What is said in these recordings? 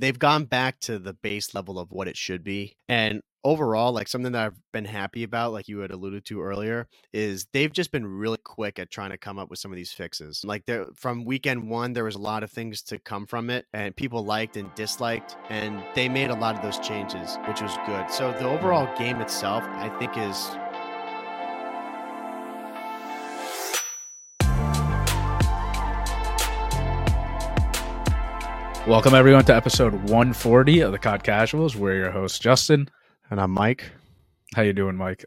they've gone back to the base level of what it should be. And overall, like something that I've been happy about, like you had alluded to earlier, is they've just been really quick at trying to come up with some of these fixes. Like there from weekend one, there was a lot of things to come from it, and people liked and disliked, and they made a lot of those changes, which was good. So the overall game itself, I think, is Welcome everyone to episode 140 of the COD Casuals. We're your host Justin. and I'm Mike. How you doing, Mike?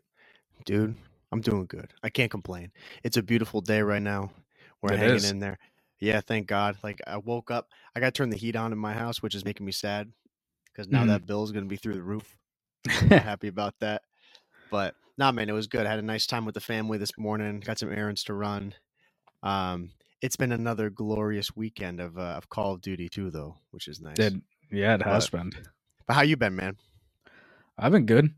Dude, I'm doing good. I can't complain. It's a beautiful day right now. We're It hanging is. in there. Yeah, thank God. Like I woke up, I got to turn the heat on in my house, which is making me sad because now Mhm. that bill is going to be through the roof. I'm not happy about that. But nah, man, it was good. I had a nice time with the family this morning. Got some errands to run. Um, it's been another glorious weekend of uh, of Call of Duty too, though, which is nice. Did yeah, it has been. But how you been, man? I've been good.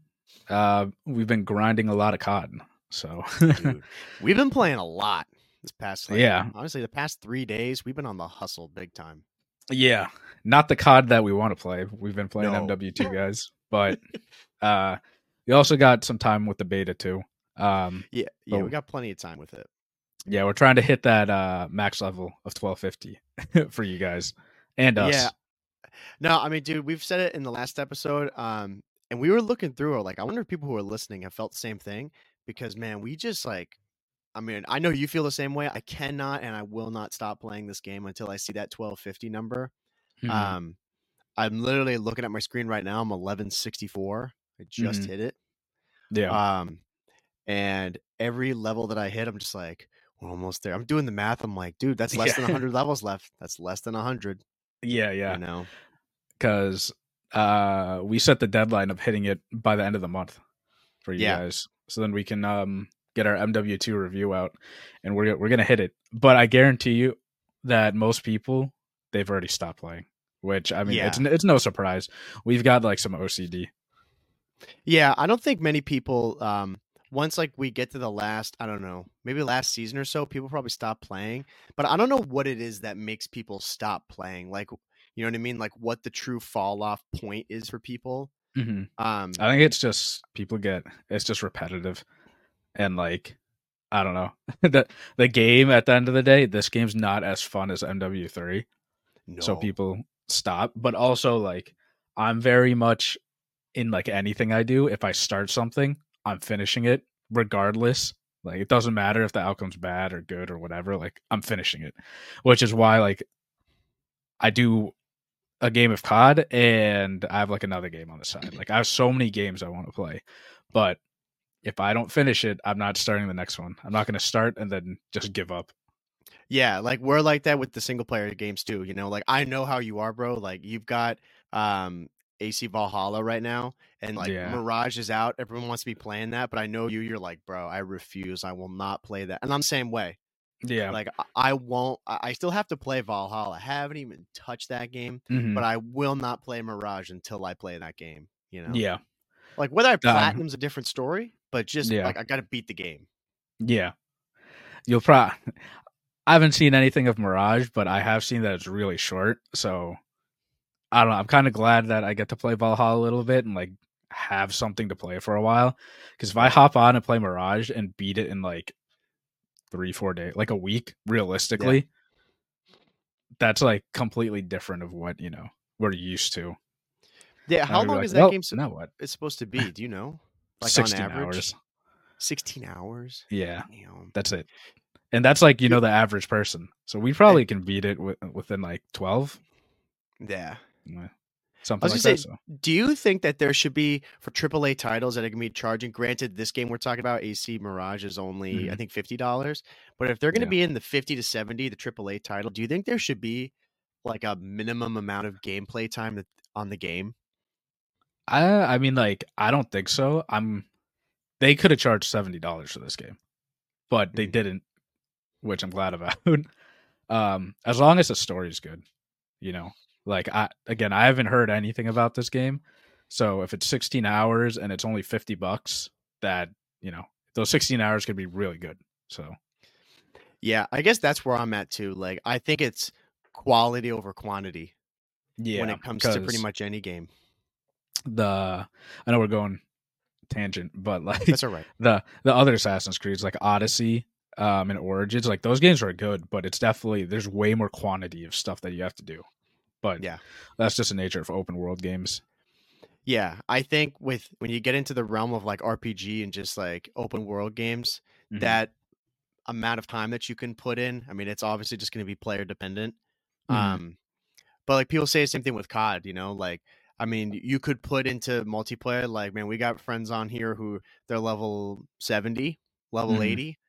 Uh, we've been grinding a lot of COD, so Dude, we've been playing a lot this past. Like, Yeah. honestly, the past three days we've been on the hustle big time. yeah, not the COD that we want to play. We've been playing No. MW2 guys, but uh, we also got some time with the beta too. Um, Yeah, yeah, we got plenty of time with it. Yeah, we're trying to hit that uh max level of 1250 for you guys and us. Yeah. No, I mean, dude, we've said it in the last episode. Um, and we were looking through it, like, I wonder if people who are listening have felt the same thing because, man, we just like, I mean, I know you feel the same way. I cannot and I will not stop playing this game until I see that 1250 number. Mhm. Um, I'm literally looking at my screen right now. I'm 1164. I just Mhm. hit it. yeah. Um, and every level that I hit, I'm just like, almost there. I'm doing the math. I'm like, dude, that's less than 100 levels left. That's less than 100. yeah, yeah. You know? because uh we set the deadline of hitting it by the end of the month for you Yeah. guys so then we can um get our mw2 review out and we're we're gonna hit it but i guarantee you that most people they've already stopped playing which i mean it's it's no surprise we've got like some ocd Yeah, I don't think many people um once like we get to the last, I don't know, maybe last season or so, people probably stop playing. But I don't know what it is that makes people stop playing. Like you know what I mean? Like what the true fall off point is for people. hmm Um i think it's just people get it's just repetitive and like i don't know the the game at the end of the day this game's not as fun as mw3 so people stop but also like i'm very much in like anything i do if i start something i'm finishing it regardless. Like it doesn't matter if the outcome's bad or good or whatever like i'm finishing it. Which is why like i do a game of cod and i have like another game on the side. Like i have so many games i want to play but if i don't finish it i'm not starting the next one. I'm not going to start and then just give up. Yeah, like we're like that with the single player games too. You know, like I know how you are, bro. Like you've got um AC Valhalla right now, and like Yeah. Mirage is out. Everyone wants to be playing that, but I know you. You're like, bro, I refuse. I will not play that. And I'm the same way. yeah Like I- I won't. I still have to play Valhalla. I haven't even touched that game, Mhm. but I will not play Mirage until I play that game. You know, yeah like whether I Um, platinum's a different story, but just Yeah. like I got to beat the game. Yeah. You'll probably. I haven't seen anything of Mirage, but I have seen that it's really short. So I don't know. I'm kind of glad that I get to play Valhalla a little bit and like have something to play for a while. Because if I hop on and play Mirage and beat it in like three, four days, like a week, realistically, that's like completely different of what you know we're used to. Yeah, how long like, is that well, game? So- now what? it's supposed to be? Do you know? Like Sixteen on average, hours. sixteen hours. Yeah, Damn. that's it. And that's like you know the average person. So we probably can beat it wi- within like twelve. Yeah. Yeah. I Something was like gonna that. say, So. do you think that there should be for AAA titles that are going to be charging? Granted, this game we're talking about, AC Mirage, is only I Mhm. think fifty dollars. But if they're going to Yeah. be in the fifty to seventy, the AAA title, do you think there should be like a minimum amount of gameplay time that on the game? I I mean like I don't think so. I'm they could have charged seventy dollars for this game, but they Mhm. didn't, which I'm glad about. um, as long as the story's good, you know. Like I again, I haven't heard anything about this game, so if it's 16 hours and it's only 50 bucks, that you know those 16 hours could be really good. So Yeah, I guess that's where I'm at too. Like, I think it's quality over quantity. Yeah, when it comes to pretty much any game. the I know we're going tangent, but like That's all right. the the other Assassin's Creeds like Odyssey um and Origins, like those games are good, but it's definitely there's way more quantity of stuff that you have to do. But Yeah. that's just the nature of open world games. Yeah, I think with when you get into the realm of like RPG and just like open world games, Mhm. that amount of time that you can put in, I mean, it's obviously just going to be player dependent. Mhm. Um, but like people say the same thing with COD, you know, like I mean, you could put into multiplayer, like man, we got friends on here who they're level seventy, level Mhm. eighty,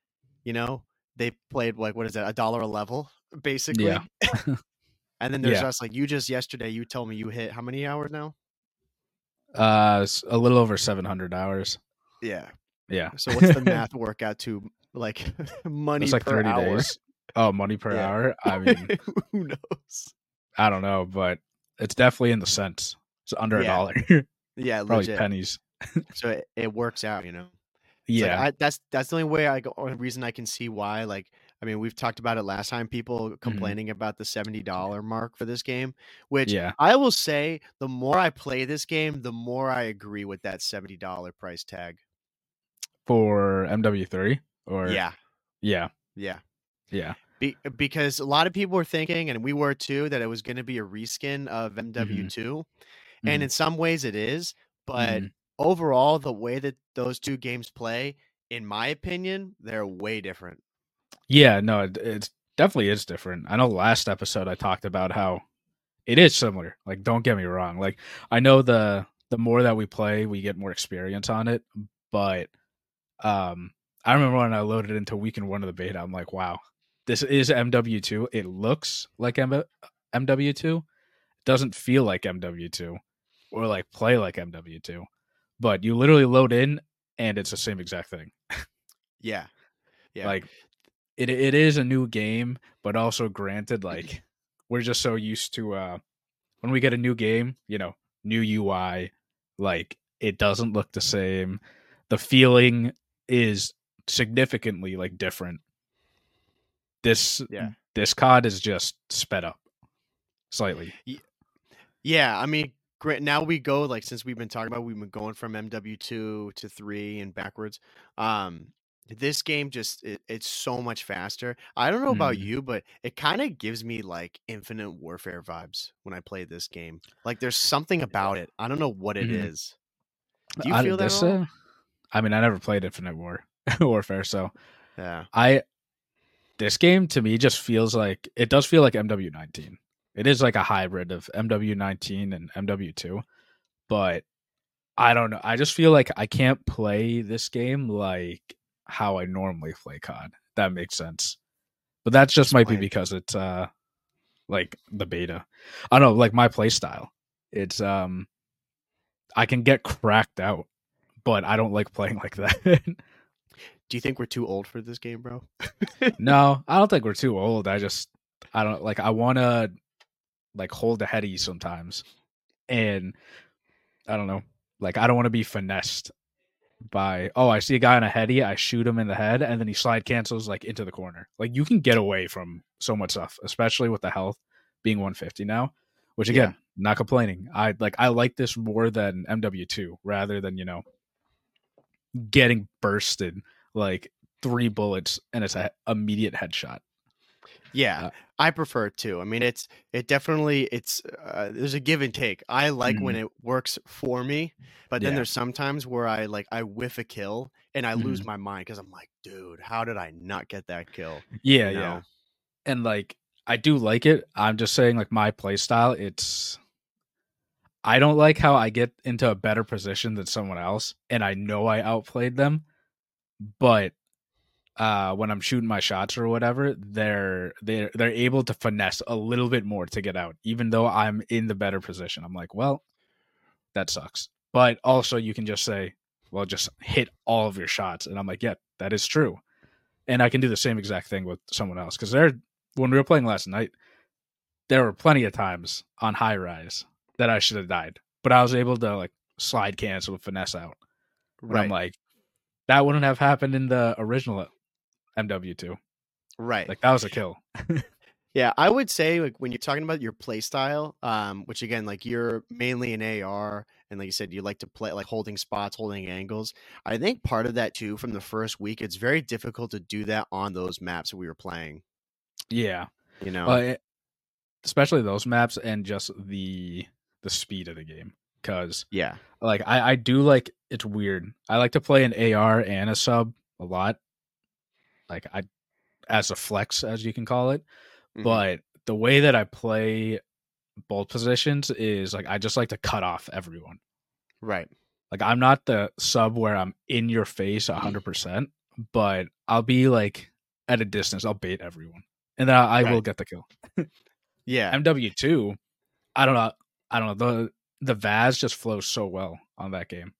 you know, they played like what is it, a dollar a level, basically. Yeah. and then there's Yeah. us like you just yesterday you told me you hit how many hours now? Uh, a little over seven hundred hours. Yeah. Yeah, So what's the math work out to like money It's like per thirty hour? days. Oh, money per Yeah. hour. I mean, Who knows? I don't know, but it's definitely in the cents. It's under a Yeah. dollar, Yeah, probably legit. pennies. So it, it works out, you know. It's like, Yeah, I, that's that's the only way I go. Or reason I can see why. Like, I mean, we've talked about it last time. People Mm-hmm. complaining about the seventy dollar mark for this game, which yeah, I will say, the more I play this game, the more I agree with that seventy dollar price tag. for MW3 or yeah, yeah, yeah. yeah, Be, because a lot of people were thinking, and we were too, that it was going to be a reskin of Mm-hmm. MW2, and Mhm. in some ways it is. But Mhm. overall, the way that those two games play, in my opinion, they're way different. Yeah. No, it, it definitely is different. I know last episode I talked about how it is similar. Like, don't get me wrong. Like, I know the the more that we play, we get more experience on it. But um, I remember when I loaded into weekend one of the beta, I'm like, wow, this is MW2. It looks like M- MW2. It doesn't feel like MW2 or like play like MW2. But you literally load in and it's the same exact thing. Yeah, yeah, Like it it is a new game, but also granted, like we're just so used to uh when we get a new game, you know, new UI, like it doesn't look the same. The feeling is significantly like different. This Yeah. this COD is just sped up slightly. yeah. I mean, great. Now we go like since we've been talking about, we've been going from MW2 to three and backwards. Um, this game just it, it's so much faster. I don't know about Mhm. you, but it kind of gives me like Infinite Warfare vibes when I play this game. Like, there's something about it. I don't know what it is. Mhm. Do you I- feel that? this, at all? uh, I mean, I never played Infinite War Warfare, so yeah. I this game to me just feels like it does feel like MW19. It is like a hybrid of MW19 and MW2, but I don't know. I just feel like I can't play this game like how I normally play COD. That makes sense. But that just might be because it's uh like the beta. I don't know, like my play style. It's um I can get cracked out, but I don't like playing like that. Do you think we're too old for this game, bro? no, I don't think we're too old. I just I don't like I want to like hold a heady sometimes. And I don't know. Like I don't want to be finessed by oh, I see a guy on a heady, I shoot him in the head and then he slide cancels like into the corner. Like you can get away from so much stuff, especially with the health being 150 now, which again, not complaining. I like I like this more than MW2 rather than, you know, getting bursted like three bullets and it's a immediate headshot. Yeah, Uh, I prefer it too. I mean, it's it definitely it's uh, there's a give and take. I like when it works for me, but then Mm-hmm. Yeah. there's sometimes where I like I whiff a kill and I lose my mind because I'm like, dude, how did I not get that kill? Yeah, you yeah. And like I do like it. I'm just saying like my play style, it's I don't like how I get into a better position than someone else and I know I outplayed them, but uh when I'm shooting my shots or whatever, they're they're they're able to finesse a little bit more to get out, even though I'm in the better position. I'm like, well, that sucks. But also you can just say, well, just hit all of your shots. And I'm like, yeah, that is true. And I can do the same exact thing with someone else. Because there when we were playing last night, there were plenty of times on high rise that I should have died. But I was able to like slide cancel and finesse out. And Right, I'm like, that wouldn't have happened in the original MW2. right. Like that was a kill. Yeah, I would say like when you're talking about your play style, um, which again, like you're mainly an AR, and like you said, you like to play like holding spots, holding angles. I think part of that too, from the first week, it's very difficult to do that on those maps that we were playing. Yeah, You know, uh, it- especially those maps and just the the speed of the game. Because yeah, like I I do like it's weird. I like to play an AR and a sub a lot. Like I as a flex, as you can call it. Mhm. But the way that I play both positions is like I just like to cut off everyone. right. Like I'm not the sub where I'm in your face Mm. 100%, but I'll be like at a distance. I'll bait everyone. And then I, I will get the kill. Yeah, MW2, I don't know. I don't know. The the Vaz just flows so well on that game.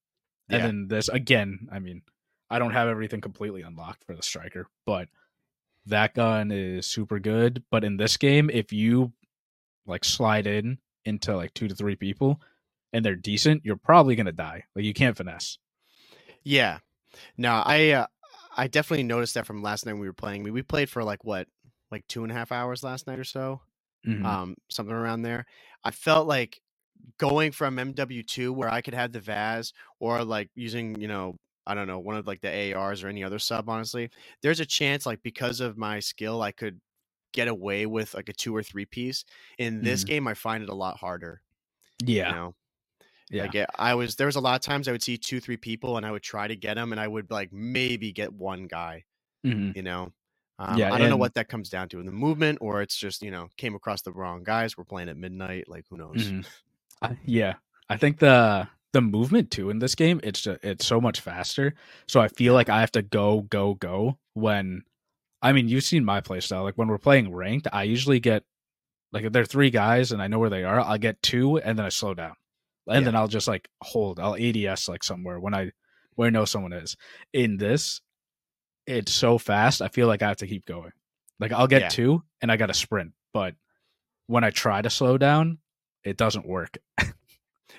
And Yeah. then this again, I mean, I don't have everything completely unlocked for the striker, but that gun is super good. But in this game, if you like slide in into like two to three people and they're decent, you're probably gonna die. Like you can't finesse. yeah. No, I uh, I definitely noticed that from last night we were playing. We we played for like what, like two and a half hours last night or so. Mhm. um, something around there. I felt like going from MW2 where I could have the Vaz or like using, you know, I don't know, one of like the ARs or any other sub, honestly, there's a chance like because of my skill, I could get away with like a two or three piece. In this Mhm. game, I find it a lot harder. yeah, You know, yeah, like I was, there was a lot of times I would see two, three people and I would try to get them and I would like maybe get one guy, Mhm. you know. Um, Yeah, I don't know what that comes down to in the movement, or it's just you know came across the wrong guys. We're playing at midnight, like who knows? Mhm. I- yeah. I think the the movement too in this game it's just, it's so much faster. So I feel like I have to go go go when I mean you've seen my playstyle. Like when we're playing ranked, I usually get like if there are three guys and I know where they are, I'll get two and then I slow down. And Yeah. then I'll just like hold. I'll ADS like somewhere when I where I know someone is. In this, it's so fast. I feel like I have to keep going. Like I'll get Yeah. two and I got to sprint, but when I try to slow down, it doesn't work.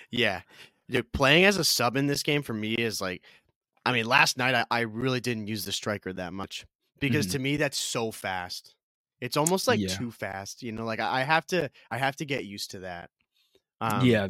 Yeah, Dude, playing as a sub in this game for me is like, I mean, last night I, I really didn't use the striker that much because Mhm. to me that's so fast. It's almost like Yeah. too fast, you know. Like I, I have to, I have to get used to that. Um, yeah,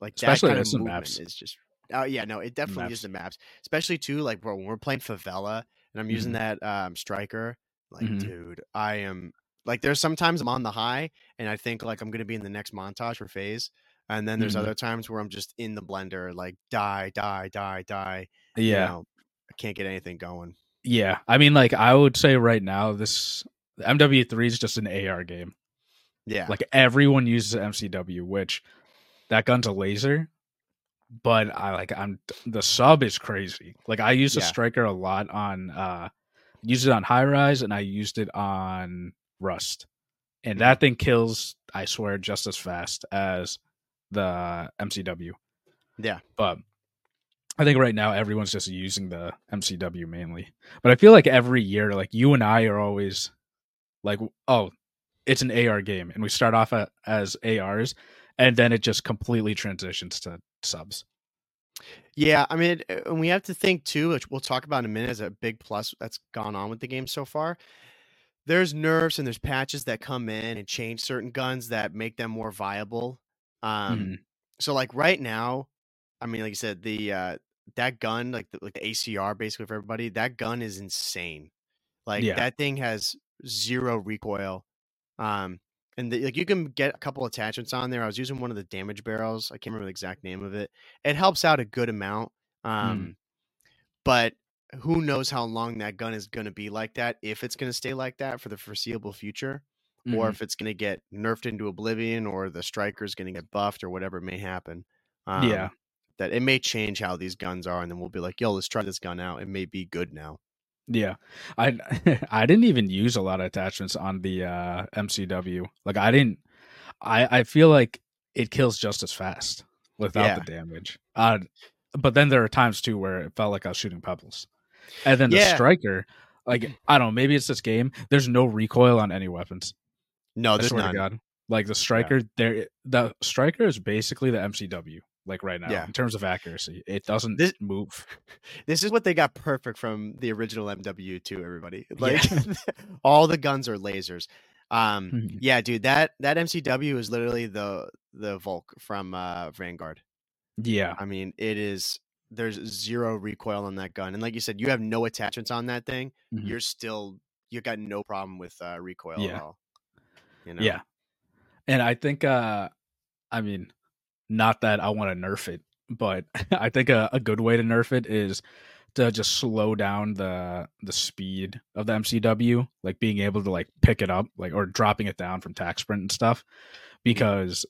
like especially that kind of movement maps. is just. Oh yeah, no, it definitely is maps. the maps, especially too. Like bro, when we're playing favela and I'm using that um striker, like Mhm. dude, I am like there's sometimes I'm on the high and I think like I'm gonna be in the next montage for FaZe, and then there's Mhm. other times where I'm just in the blender, like die, die, die, die. yeah, you know, I can't get anything going. yeah. I mean, like I would say right now, this MW3 is just an AR game. Yeah, Like everyone uses MCW, which that gun's a laser. But I like I'm the sub is crazy. Like I use Yeah. striker a lot on uh used it on high rise and I used it on rust. And Mhm. that thing kills, I swear, just as fast as the MCW. yeah, But I think right now everyone's just using the MCW mainly. But I feel like every year, like you and I are always like, oh, it's an AR game, and we start off at, as ARs, and then it just completely transitions to subs. yeah. I mean, uh, and we have to think too, which we'll talk about in a minute, as a big plus that's gone on with the game so far. There's nerfs and there's patches that come in and change certain guns that make them more viable. Um, Mhm. so like right now, I mean, like you said, the uh that gun, like the like the ACR basically for everybody, that gun is insane. Like Yeah. that thing has zero recoil. Um and the, like you can get a couple attachments on there. I was using one of the damage barrels. I can't remember the exact name of it. It helps out a good amount. Um but who knows how long that gun is going to be like that if it's going to stay like that for the foreseeable future or Mhm. if it's going to get nerfed into oblivion or the striker's going to get buffed or whatever may happen. Um, Yeah. That it may change how these guns are, and then we'll be like, yo, let's try this gun out. It may be good now. Yeah, I I didn't even use a lot of attachments on the uh, MCW. Like I didn't. I I feel like it kills just as fast without Yeah. the damage. Uh, but then there are times too where it felt like I was shooting pebbles, and then the Yeah. striker, like I don't know, maybe it's this game. There's no recoil on any weapons. No, I there's swear none. to God, like the striker, there the striker is basically the MCW. Like right now, Yeah. in terms of accuracy, it doesn't This- move. This is what they got perfect from the original MW2, everybody. Yeah. Like all the guns are lasers. Um, Mhm. yeah, dude, that that MCW is literally the the Volk from uh, Vanguard. Yeah. I mean, it is. There's zero recoil on that gun, and like you said, you have no attachments on that thing. Mhm. You're still you got no problem with uh, recoil Yeah. at all. You know? Yeah. And I think uh I mean not that I want to nerf it, but I think a, a good way to nerf it is to just slow down the the speed of the MCW, like being able to like pick it up, like or dropping it down from tac sprint and stuff. Because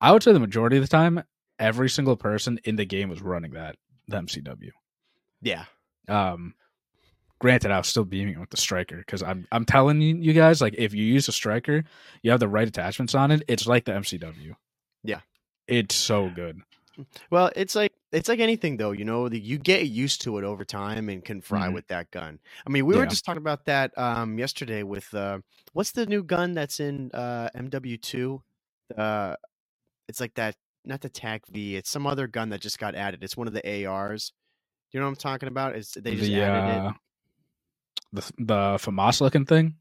I would say the majority of the time, every single person in the game was running that the MCW. yeah, Um, granted, I was still beaming with the striker because I'm I'm telling you, guys, like if you use a striker, you have the right attachments on it. It's like the MCW. Yeah. it's so good. Well, it's like it's like anything though, you know, the, you get used to it over time and can fry Mhm. with that gun. I mean, we were just talking about that um yesterday with uh what's the new gun that's in uh MW2? Uh it's like that not the TAQ-V, it's some other gun that just got added. It's one of the ARs. You know what I'm talking about? It's they just the added it. The the FAMAS looking thing.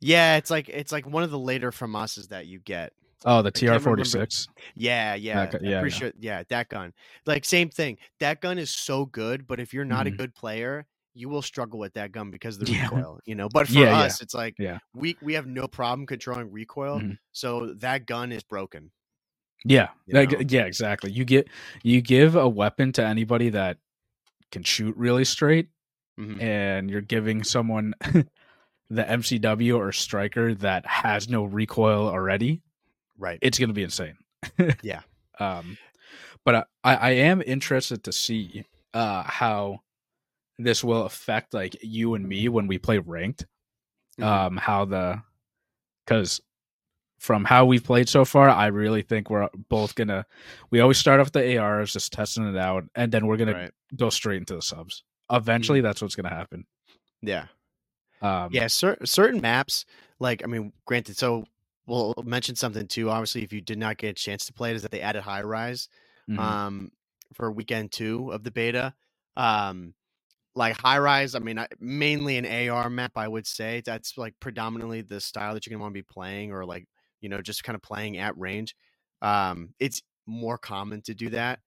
Yeah, it's like it's like one of the later FAMASs that you get. Oh, the. TR forty six. Yeah, yeah, gu- I'm yeah, pretty yeah. sure. Yeah, that gun. Like same thing. That gun is so good, but if you're not Mhm. a good player, you will struggle with that gun because of the Yeah. recoil. You know, but for Yeah, us, it's like Yeah. we we have no problem controlling recoil. Mhm. So that gun is broken. Yeah, You like, yeah, exactly. You get you give a weapon to anybody that can shoot really straight, Mhm. and you're giving someone the MCW or striker that has no recoil already. Right. It's going to be insane. Yeah. Um, but I, I am interested to see uh how this will affect like you and me when we play ranked. Mhm. Um, how the because from how we've played so far, I really think we're both gonna. We always start off the ARs, just testing it out, and then we're gonna right. go straight into the subs. Eventually, that's what's gonna happen. Yeah. Um, Yeah, cer- certain maps, like I mean, granted, so we'll mention something too. Obviously, if you did not get a chance to play it, is that they added high rise mhm. um for weekend two of the beta. Um like high rise, I mean I- mainly an AR map, I would say. That's like predominantly the style that you're gonna want to be playing, or like, you know, just kind of playing at range. Um, it's more common to do that.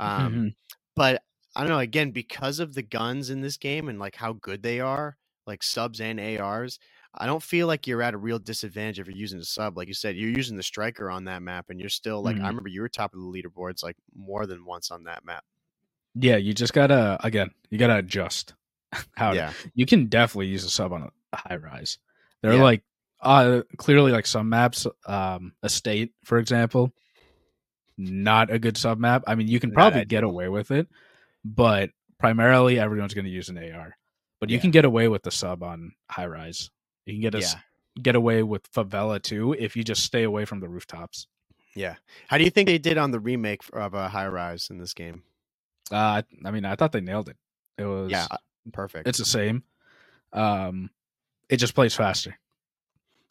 Um, Mhm. but I don't know, again, because of the guns in this game and like how good they are, like subs and ARs, I don't feel like you're at a real disadvantage if you're using a sub. Like you said, you're using the striker on that map, and you're still like I Mhm. remember you were top of the leaderboards like more than once on that map. yeah, you just gotta again, you gotta adjust how yeah, you can definitely use a sub on a high rise. They're Yeah. like uh clearly like some maps, um estate, for example, not a good sub map. I mean you can probably get away with it, but primarily everyone's gonna use an AR. But you Yeah. can get away with the sub on high rise. You can get a s- yeah, get away with favela too if you just stay away from the rooftops. yeah. How do you think they did on the remake of a high rise in this game? Uh I mean I thought they nailed it. It was Yeah, uh, perfect. it's the same. Um it just plays faster.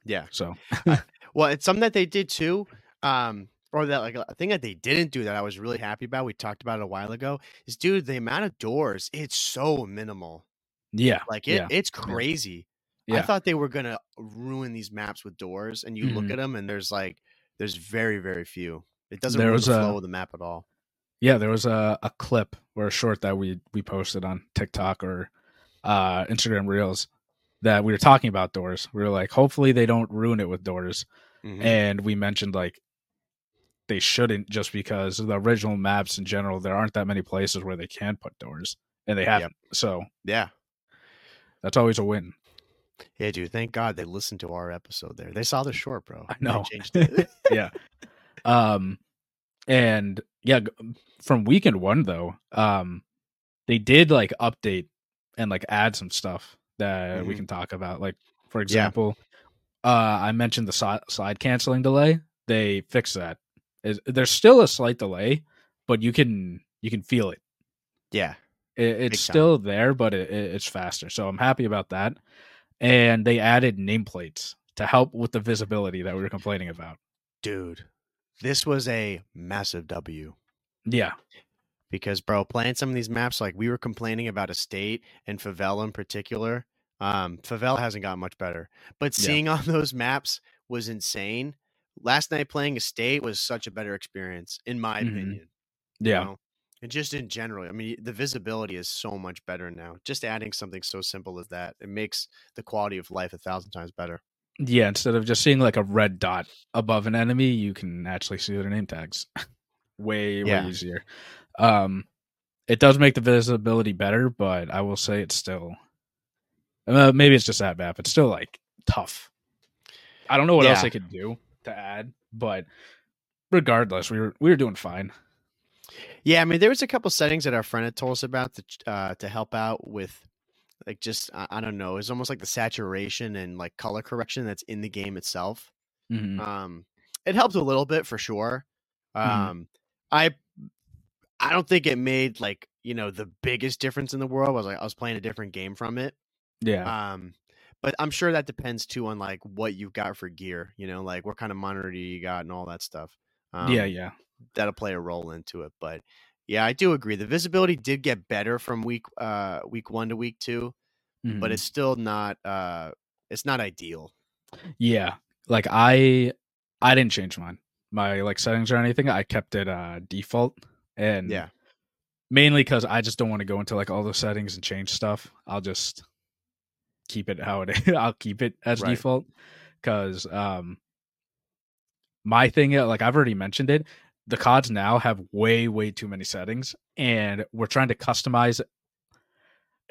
yeah. So Well, it's something that they did too. Um, or that like a thing that they didn't do that I was really happy about. We talked about it a while ago. Is dude, the amount of doors, it's so minimal. yeah. Like it, Yeah. it's crazy. Yeah. I thought they were gonna ruin these maps with doors, and you look Mhm. at them, and there's like there's very very few. It doesn't There was the a- of the map at all. Yeah, there was a, a clip or a short that we we posted on TikTok or uh, Instagram Reels that we were talking about doors. We were like, hopefully they don't ruin it with doors, Mhm. and we mentioned like they shouldn't just because the original maps in general there aren't that many places where they can put doors, and they haven't. So Yeah, that's always a win. yeah, dude. Thank God they listened to our episode there. They saw the short, bro. I know. changed it. yeah. Um, and yeah, from weekend one though, um, they did like update and like add some stuff that we Mhm. can talk about. Like for example, uh, I mentioned the side slide canceling delay. They fixed that. Is there's still a slight delay, but you can you can feel it. yeah, It, it's still there, but it, it, it's faster. So I'm happy about that. And they added nameplates to help with the visibility that we were complaining about. dude. This was a massive W. Yeah. because bro playing some of these maps like we were complaining about estate and favela in particular Um, Favela hasn't gotten much better, but Yeah. seeing on those maps was insane. Last night playing Estate was such a better experience, in my Mhm. opinion. you Yeah. know? And just in general, I mean, the visibility is so much better now. Just adding something so simple as that, it makes the quality of life a thousand times better. Yeah, instead of just seeing like a red dot above an enemy, you can actually see their name tags. way, way Yeah. easier. Um it does make the visibility better, but I will say it's still uh, maybe it's just that map. It's still like tough. I don't know what else Yeah. they could do to add, but regardless, we were we were doing fine. Yeah, I mean, there was a couple settings that our friend had told us about to uh, to help out with, like, just I, I don't know, it's almost like the saturation and like color correction that's in the game itself. Mhm. Um, it helped a little bit for sure. Mhm. Um, I I don't think it made like you know the biggest difference in the world. I was like I was playing a different game from it. Yeah. Um, but I'm sure that depends too on like what you've got for gear. You know, like what kind of monitor you got and all that stuff. Um, yeah, yeah. that'll play a role into it. But yeah, I do agree. The visibility did get better from week uh week one to week two, but Mhm. it's still not uh it's not ideal. Yeah. Like I I didn't change mine. My like settings or anything. I kept it uh default and Yeah. mainly cuz I just don't want to go into like all the settings and change stuff. I'll just keep it how it is. I'll keep it as Right. default cuz um my thing uh, like I've already mentioned it, the CODs now have way way too many settings and we're trying to customize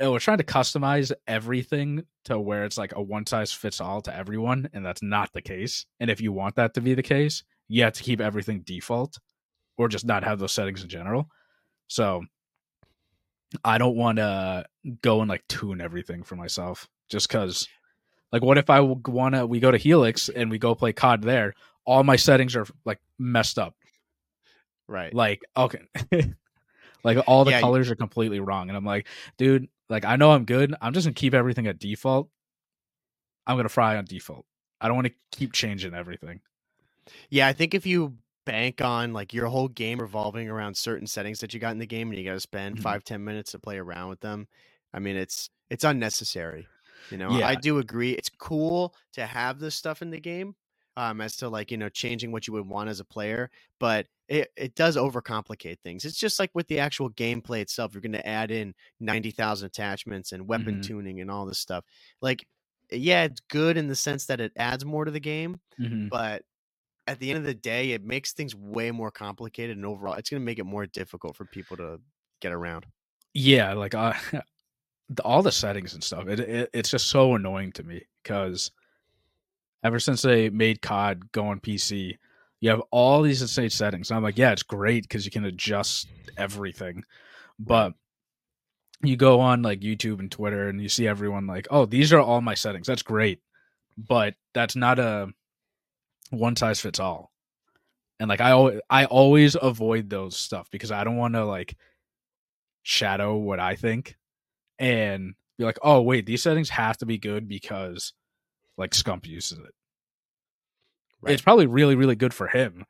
uh, we're trying to customize everything to where it's like a one size fits all to everyone, and that's not the case. And if you want that to be the case, you have to keep everything default or just not have those settings in general. So I don't want to go and like tune everything for myself just because, like, what if I want to, we go to Helix and we go play COD there? All my settings are like messed up. Right. Like, okay. like all the Yeah, you- colors are completely wrong. And I'm like, dude, like I know I'm good. I'm just gonna keep everything at default. I'm gonna fry on default. I don't want to keep changing everything. Yeah, I think if you bank on like your whole game revolving around certain settings that you got in the game and you got to spend Mhm. five ten minutes to play around with them, I mean it's it's unnecessary. You know, Yeah. I do agree. It's cool to have this stuff in the game, um, as to like you know changing what you would want as a player, but it it does overcomplicate things. It's just like with the actual gameplay itself. You're going to add in ninety thousand attachments and weapon Mhm. tuning and all this stuff. Like, yeah, it's good in the sense that it adds more to the game, Mm-hmm. but at the end of the day, it makes things way more complicated, and overall, it's going to make it more difficult for people to get around. Yeah, like uh, the, all the settings and stuff. It, it it's just so annoying to me because ever since they made COD go on PC, you have all these insane settings. And I'm like, yeah, it's great because you can adjust everything, but you go on like YouTube and Twitter and you see everyone like, oh, these are all my settings. That's great, but that's not a one size fits all. And like I always, I always avoid those stuff because I don't want to like shadow what I think and be like, oh wait, these settings have to be good because like Scump uses it. It's probably really, really good for him,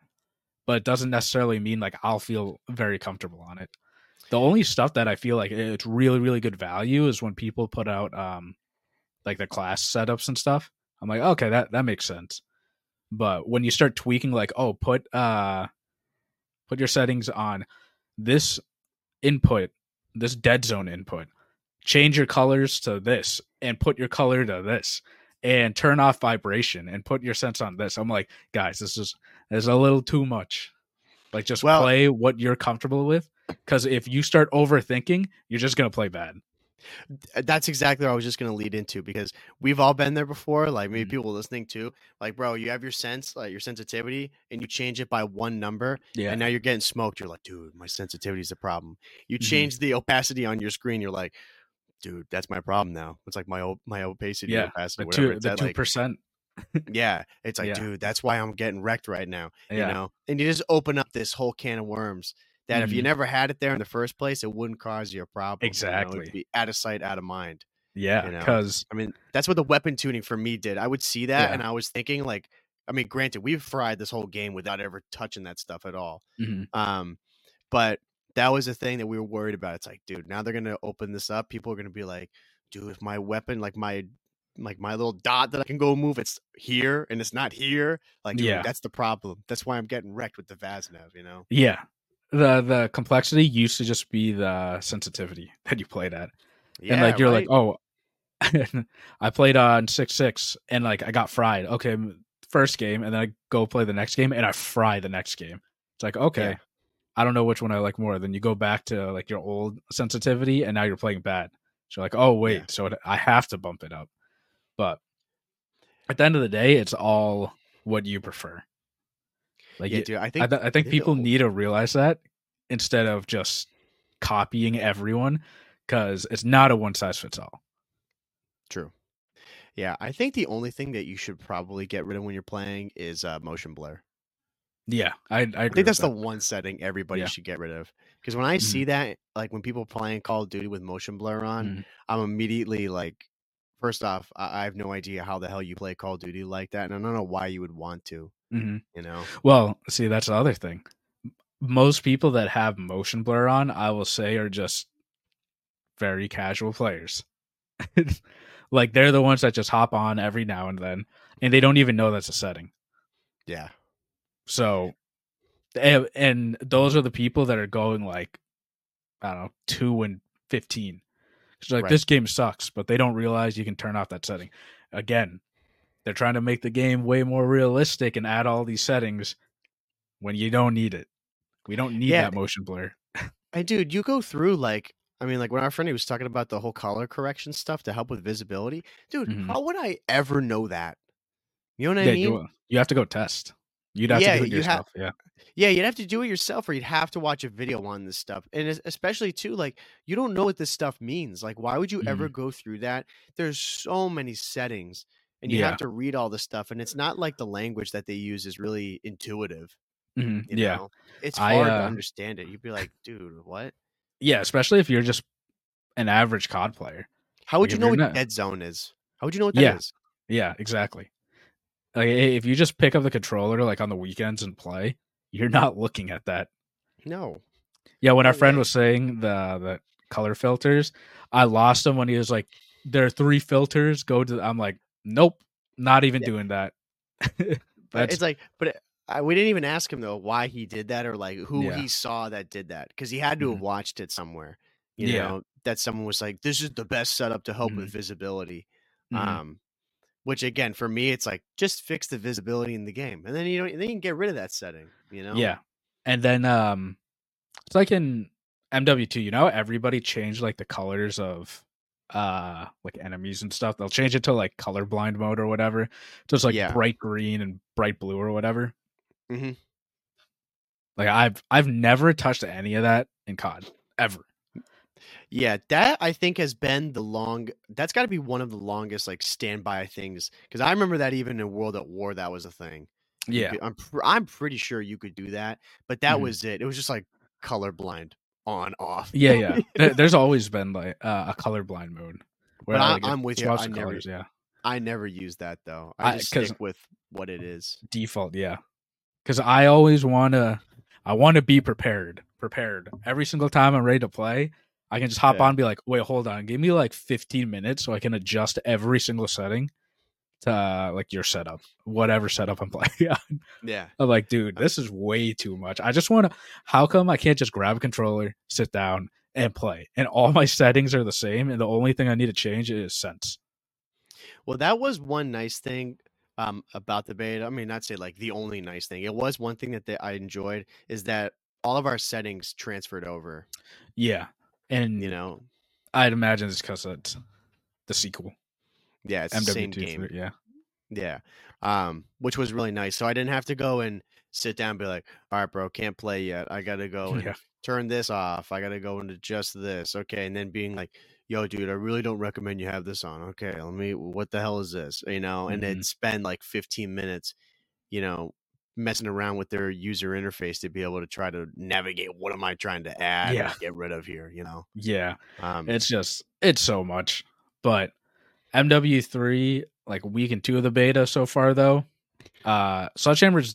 but it doesn't necessarily mean like I'll feel very comfortable on it. The only stuff that I feel like it's really, really good value is when people put out um like the class setups and stuff. I'm like, okay, that that makes sense. But when you start tweaking, like, oh, put uh put your settings on this input, this dead zone input, change your colors to this, and put your color to this, and turn off vibration and put your sense on this. I'm like, guys, this is this is a little too much. Like, just Well- play what you're comfortable with. Because if you start overthinking, you're just gonna play bad. That's exactly what I was just going to lead into because we've all been there before. Like maybe Mhm. people listening too. Like, bro, you have your sense, like your sensitivity, and you change it by one number, Yeah, and now you're getting smoked. You're like, dude, my sensitivity is the problem. You Mhm. change the opacity on your screen. You're like, dude, that's my problem now. It's like my op- my opacity, Yeah, opacity, the whatever. two It's the two like, percent. yeah, it's like, Yeah. dude, that's why I'm getting wrecked right now. Yeah, You know, and you just open up this whole can of worms. That if you Mhm. never had it there in the first place, it wouldn't cause you a problem. you know? Exactly. Be out of sight, out of mind. yeah. you know. Because I mean, that's what the weapon tuning for me did. I would see that Yeah. and I was thinking like, I mean, granted, we've fried this whole game without ever touching that stuff at all. Um, but that was the thing that we were worried about. It's like, dude, now they're gonna open this up. People are gonna be like, dude, if my weapon, like my like my little dot that I can go move, it's here and it's not here. Like, dude, Yeah. that's the problem. That's why I'm getting wrecked with the Vaznev. You know? Yeah. The the complexity used to just be the sensitivity that you played at. Yeah, and like you're like, oh, I played on six six, and like I got fried. Okay, first game, and then I go play the next game, and I fry the next game. It's like okay, Yeah. I don't know which one I like more. Then you go back to like your old sensitivity, and now you're playing bad. So you're like, oh wait, Yeah. so it, I have to bump it up. But at the end of the day, it's all what you prefer. Like yeah, dude. I I, think th- I think people whole- need to realize that instead of just copying everyone because it's not a one size fits all. True. Yeah, I think the only thing that you should probably get rid of when you're playing is uh, motion blur. Yeah, I I, agree I think that's the one setting everybody Yeah. should get rid of. Because when I see that, like when people playing Call of Duty with motion blur on, Mhm. I'm immediately like, first off, I, I have no idea how the hell you play Call of Duty like that, and I don't know why you would want to. Mhm. You know? Well, see, that's the other thing. Most people that have motion blur on, I will say, are just very casual players. like they're the ones that just hop on every now and then, and they don't even know that's a setting. Yeah. So, and, and those are the people that are going like, I don't know, two and fifteen. It's like Right. this game sucks, but they don't realize you can turn off that setting. Again, they're trying to make the game way more realistic and add all these settings when you don't need it. We don't need Yeah. that motion blur. And dude, you go through like, I mean, like when our friend he was talking about the whole color correction stuff to help with visibility, dude. Mhm. How would I ever know that? You know what yeah, I mean? you, you have to go test. You'd have Yeah, to do it you ha- yourself. yeah. Yeah, you'd have to do it yourself, or you'd have to watch a video on this stuff. And especially too, like you don't know what this stuff means. Like, why would you Mm-hmm. ever go through that? There's so many settings, and you Yeah. have to read all this stuff. And it's not like the language that they use is really intuitive. Mhm, You Yeah. know? it's I, hard to uh, understand it. You'd be like, dude, what? Yeah. Especially if you're just an average COD player. How would Like, you know what not- dead zone is? How would you know what that is? Yeah. Yeah, exactly. Like if you just pick up the controller like on the weekends and play, you're not looking at that. No. Yeah, when our friend was saying the the color filters, I lost him when he was like, "There are three filters. Go to." I'm like, "Nope, not even Yeah. doing that." But That's it's like, but it, I, we didn't even ask him though why he did that or like who Yeah. he saw that did that because he had to have Mhm. watched it somewhere. You Yeah. know that someone was like, "This is the best setup to help with visibility." Mhm. Um, which again for me, it's like just fix the visibility in the game, and then you don't, then you can get rid of that setting. You know? Yeah. And then um it's like in MW2, you know, everybody changed like the colors of uh like enemies and stuff. They'll change it to like colorblind mode or whatever. So it's like Yeah. bright green and bright blue or whatever. mm-hmm. Like I've I've never touched any of that in COD ever. Yeah, that I think has been the long. That's got to be one of the longest like standby things because I remember that even in World at War that was a thing. Yeah. could- I'm pr- I'm pretty sure you could do that, but that Mhm. was it. It was just like colorblind on off. Yeah, yeah. There- There's always been like uh, a colorblind mode. But I, like, I'm with you. I never- colors, yeah. I never use that though. I I- just stick with what it is. default yeah because i always want to i want to be prepared prepared every single time i'm ready to play i can just hop Yeah. on and be like wait hold on give me like 15 minutes so i can adjust every single setting to uh, like your setup whatever setup i'm playing on Yeah. i'm like dude this is way too much i just want to how come i can't just grab a controller sit down and play and all my settings are the same and the only thing i need to change is sense Well, that was one nice thing um, about the beta. I mean, not say like the only nice thing. It was one thing that they, I enjoyed is that all of our settings transferred over. yeah and You know, i'd imagine it's because it's the sequel yeah, it's the same mw2 game. yeah Yeah. Um, which was really nice. So I didn't have to go and sit down and be like, all right, bro, can't play yet. I gotta go and Yeah. turn this off. I gotta go and adjust this. Okay. And then being like, yo, dude, I really don't recommend you have this on. Okay, let me what the hell is this? You know, and then Mhm. spend like 15 minutes, you know, messing around with their user interface to be able to try to navigate what am I trying to add Yeah. get rid of here, you know. Yeah, Um it's just it's so much. But MW3, like week and two of the beta so far though, uh Sledgehammer's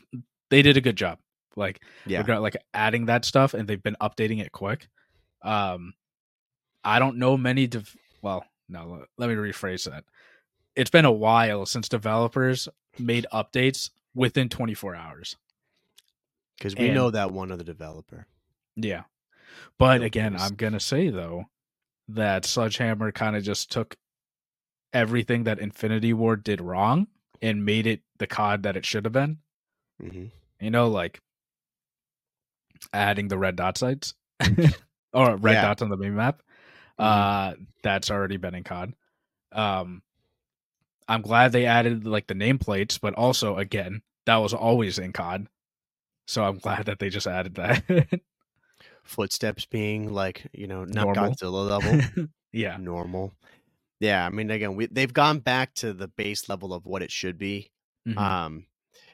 they did a good job. Like yeah. regard like adding that stuff and they've been updating it quick. Um I don't know many dev- well, no, let me rephrase that. It's been a while since developers made updates within 24 hours. Because we And- know that one other developer. Yeah. But again. I'm going to say though that Sledgehammer kind of just took everything that Infinity Ward did wrong and made it the COD that it should have been. hmm You know, like adding the red dot sites or red Yeah. dots on the main map. Uh that's already been in COD. Um I'm glad they added like the nameplates, but also again, that was always in COD. So I'm glad that they just added that. Footsteps being like you know not Normal. Godzilla level, yeah. normal. Yeah, I mean again, we, they've gone back to the base level of what it should be. Mhm. Um,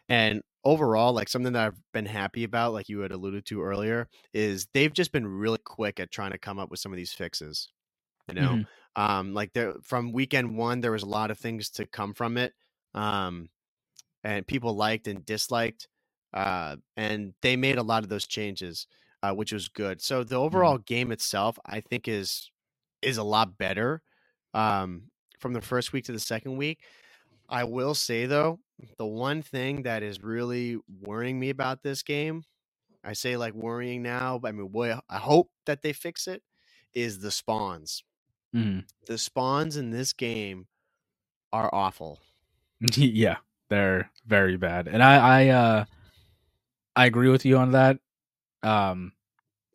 and overall, like something that I've been happy about, like you had alluded to earlier, is they've just been really quick at trying to come up with some of these fixes. You know, Mhm. Um, like there from weekend one, there was a lot of things to come from it, um, and people liked and disliked, uh, and they made a lot of those changes, uh, which was good. So the overall game itself, I think, is is a lot better um, from the first week to the second week. I will say though, the one thing that is really worrying me about this game, I say like worrying now, but I mean, boy, I hope that they fix it, is the spawns. Mhm. The spawns in this game are awful. yeah, they're very bad. And I I uh I agree with you on that. Um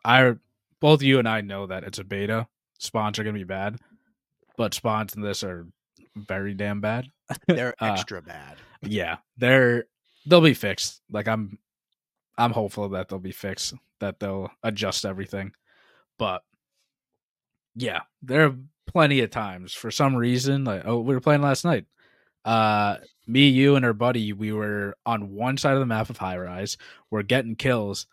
I both you and I know that it's a beta. Spawns are going to be bad, but spawns in this are very damn bad. They're Uh, extra bad. yeah, they're they'll be fixed. Like I'm I'm hopeful that they'll be fixed, that they'll adjust everything. But yeah, there are plenty of times for some reason like oh we were playing last night. Uh me, you and our buddy, we were on one side of the map of high rise. We're getting kills.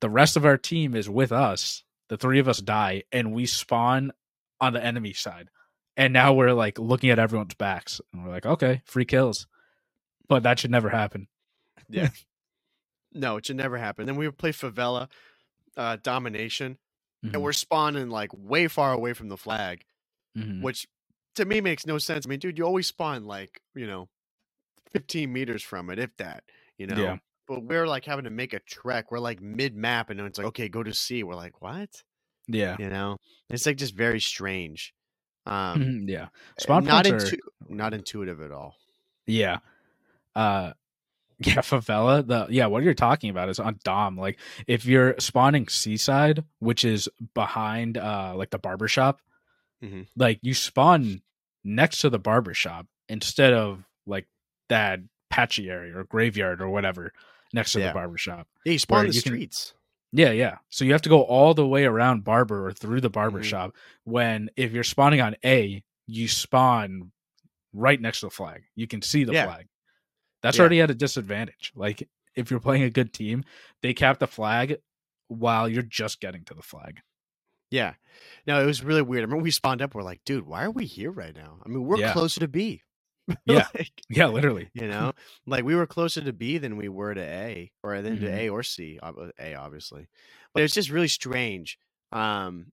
The rest of our team is with us. The three of us die and we spawn on the enemy side. And now we're like looking at everyone's backs and we're like, okay, free kills. But that should never happen. Yeah. no, it should never happen. Then we would play favela uh, domination, Mhm. and we're spawning like way far away from the flag. Mhm. which to me makes no sense. I mean, dude, you always spawn like, you know, 15 meters from it, if that, you know. Yeah. But we're like having to make a trek. We're like mid map, and it's like, okay, go to C. We're like, what? Yeah. You know, it's like just very strange. Um, yeah. Spawn not points are- not intuitive at all. Yeah. Uh yeah, favela. The yeah, what you're talking about is on Dom. Like if you're spawning seaside, which is behind uh like the barber shop, Mhm. like you spawn next to the barber shop instead of like that patchy area or graveyard or whatever next to Yeah. the barber shop. Yeah, you spawn the you can- streets. Yeah, yeah. So you have to go all the way around barber or through the barber Mhm. shop when if you're spawning on A, you spawn right next to the flag. You can see the Yeah. flag. That's Yeah. already at a disadvantage. Like if you're playing a good team, they cap the flag while you're just getting to the flag. Yeah. No, it was really weird. I remember we spawned up. We're like, dude, why are we here right now? I mean, we're Yeah. closer to B. Yeah. Like, Yeah, literally. you know like we were closer to b than we were to a or then to Mhm. a or C, A obviously but it's just really strange um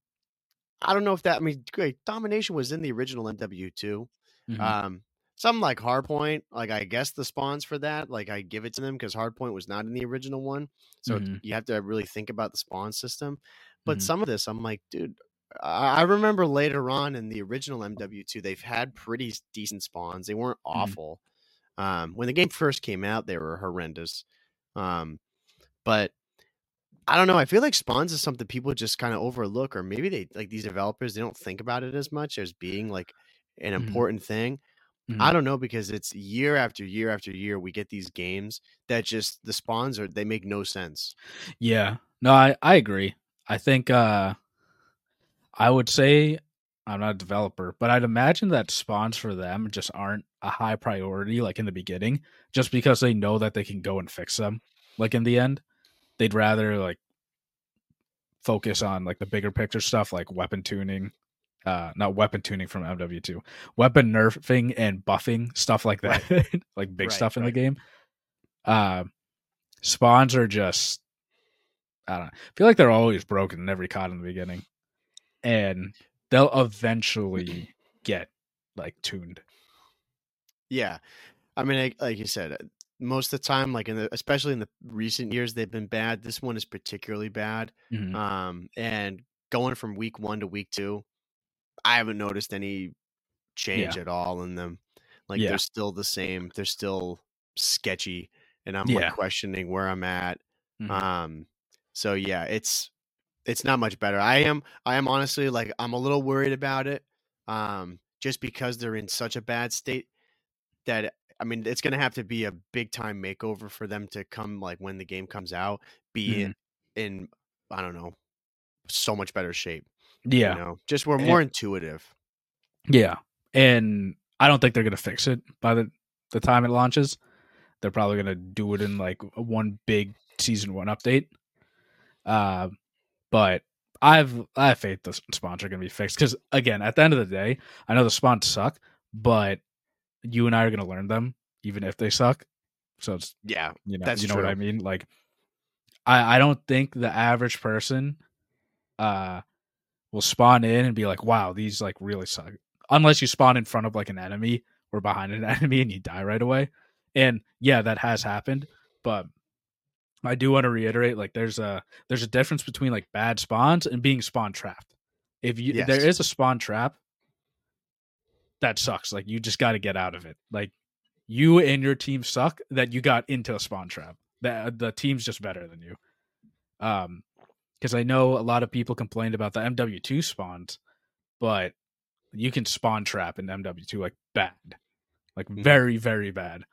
i don't know if that i mean great domination was in the original mw2 Mhm. um something like hardpoint like i guess the spawns for that like i give it to them because hardpoint was not in the original one so Mhm. you have to really think about the spawn system but Mhm. some of this i'm like dude I remember later on in the original MW2, they've had pretty decent spawns. They weren't Mm-hmm. awful. Um, when the game first came out, they were horrendous. Um, but I don't know. I feel like spawns is something people just kind of overlook, or maybe they like these developers they don't think about it as much as being like an Mhm. important thing. Mhm. I don't know because it's year after year after year we get these games that just the spawns are they make no sense. Yeah. No, I, I agree. I think uh I would say I'm not a developer, but I'd imagine that spawns for them just aren't a high priority like in the beginning, just because they know that they can go and fix them. Like in the end. They'd rather like focus on like the bigger picture stuff like weapon tuning. Uh not weapon tuning from MW2. Weapon nerfing and buffing, stuff like that. like big Right, stuff in the game. Uh spawns are just I don't know. I feel like they're always broken in every COD in the beginning. And they'll eventually get like tuned. Yeah, I mean, like, like you said, most of the time, like in the especially in the recent years, they've been bad. This one is particularly bad. Mhm. Um, and going from week one to week two, I haven't noticed any change at all in them. Like Yeah. they're still the same. They're still sketchy, and I'm Yeah. like questioning where I'm at. Mhm. Um, so yeah, it's it's not much better. I am I am honestly like I'm a little worried about it. Um, just because they're in such a bad state that I mean it's gonna have to be a big time makeover for them to come like when the game comes out, be Mhm. in I don't know, so much better shape. Yeah. You know, just we're And- more intuitive. Yeah. And I don't think they're gonna fix it by the the time it launches. They're probably gonna do it in like one big season one update. Uh, but I've I have faith the spawns are gonna be fixed because again, at the end of the day, I know the spawns suck, but you and I are gonna learn them even if they suck. So it's Yeah, you know That's you know what I mean. Like, I I don't think the average person, uh, will spawn in and be like, "Wow, these like really suck." Unless you spawn in front of like an enemy or behind an enemy and you die right away. And yeah, that has happened, but I do want to reiterate like there's a there's a difference between like bad spawns and being spawn trapped. If you Yes. there is a spawn trap, that sucks. Like you just got to get out of it. Like you and your team suck that you got into a spawn trap. That the team's just better than you. Um, because I know a lot of people complained about the MW2 spawns, but you can spawn trap in MW2 like bad, like Mhm. very very bad.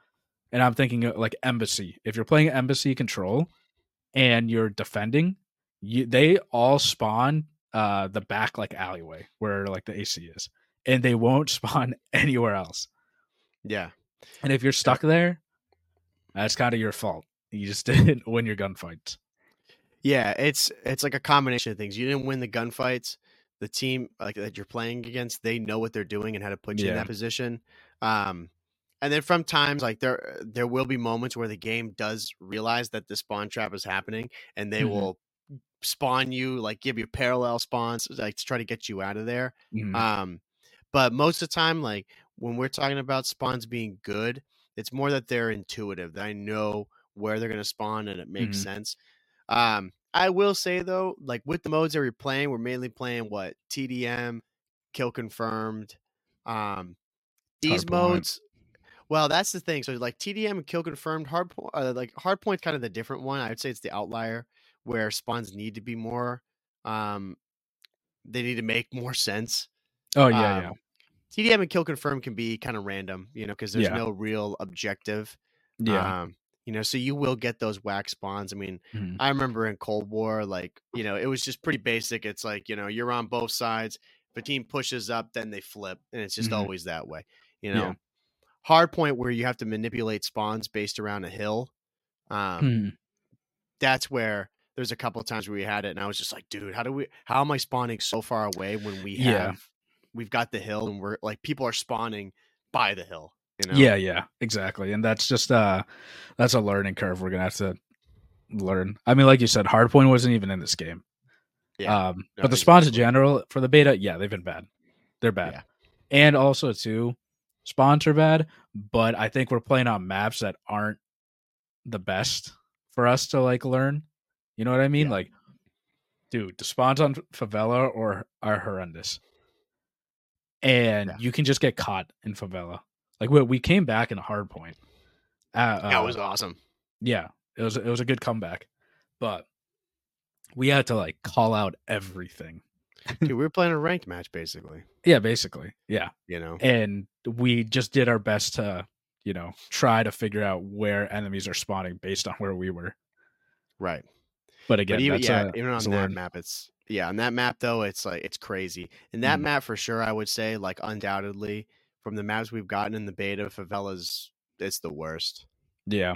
And I'm thinking like embassy. If you're playing embassy control and you're defending, you they all spawn uh the back like alleyway where like the AC is, and they won't spawn anywhere else. yeah. And if you're stuck there, that's kind of your fault. You just didn't win your gunfights. Yeah, it's it's like a combination of things. You didn't win the gunfights. The team like that you're playing against, they know what they're doing and how to put you in that position. Um, and then from times like there there will be moments where the game does realize that the spawn trap is happening, and they Mhm. will spawn you like give you parallel spawns like to try to get you out of there. Mhm. Um, but most of the time, like when we're talking about spawns being good, it's more that they're intuitive. That I know where they're going to spawn and it makes Mhm. sense. Um, I will say though, like with the modes that we're playing, we're mainly playing what TDM, kill confirmed. Um, these Hardpoint. modes. Well, that's the thing. So like TDM and kill confirmed, hard point, uh, like hardpoint's kind of the different one. I would say it's the outlier where spawns need to be more. Um, they need to make more sense. oh yeah, yeah, Um, TDM and kill confirm can be kind of random, you know, because there's Yeah. no real objective. yeah. Um, you know, so you will get those wax spawns. I mean, Mhm. I remember in Cold War, like, you know, it was just pretty basic. It's like, you know, you're on both sides. If a team pushes up, then they flip. And it's just Mhm. always that way. You Yeah. know, hard point where you have to manipulate spawns based around a hill. Um, Mhm. that's where there's a couple of times where we had it and I was just like, dude, how do we how am I spawning so far away when we have Yeah. we've got the hill and we're like people are spawning by the hill, you know? Yeah, yeah, exactly. And that's just uh that's a learning curve we're gonna have to learn. I mean, like you said, hardpoint wasn't even in this game. Yeah. Um No, but the spawns in general for the beta, yeah, they've been bad. They're bad. Yeah. And also too, spawns are bad, but I think we're playing on maps that aren't the best for us to like learn. You know what I mean? Yeah. Like dude, the spawns on favela or are horrendous. And Yeah. you can just get caught in favela. Like we, we came back in a hard point. Uh, That uh, was awesome. yeah, it was it was a good comeback, but we had to like call out everything. Dude, we were playing a ranked match basically, Yeah, basically, yeah, you know. and we just did our best to you know try to figure out where enemies are spawning based on where we were. Right. But again, but even that's yeah, a, even on that's a that learn. map it's yeah, on that map though, it's like it's crazy. And that Mhm. map for sure I would say, like undoubtedly, from the maps we've gotten in the beta, favelas it's the worst. yeah,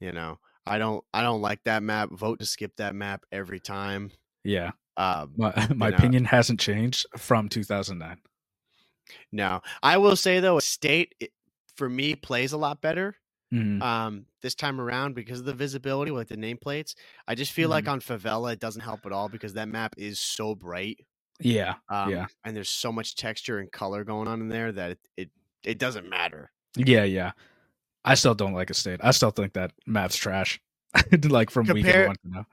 You know. I don't I don't like that map. Vote to skip that map every time. yeah. Um My my know. opinion hasn't changed from 2009. no. I will say though, state it, for me plays a lot better. Mhm. um this time around because of the visibility with the nameplates. I just feel like Mm-hmm. on favela it doesn't help at all because that map is so bright. Yeah. Um, Yeah. And there's so much texture and color going on in there that it it, it doesn't matter. Yeah, yeah. I still don't like Estate. I still think that map's trash. like from Compare- weekend one to now.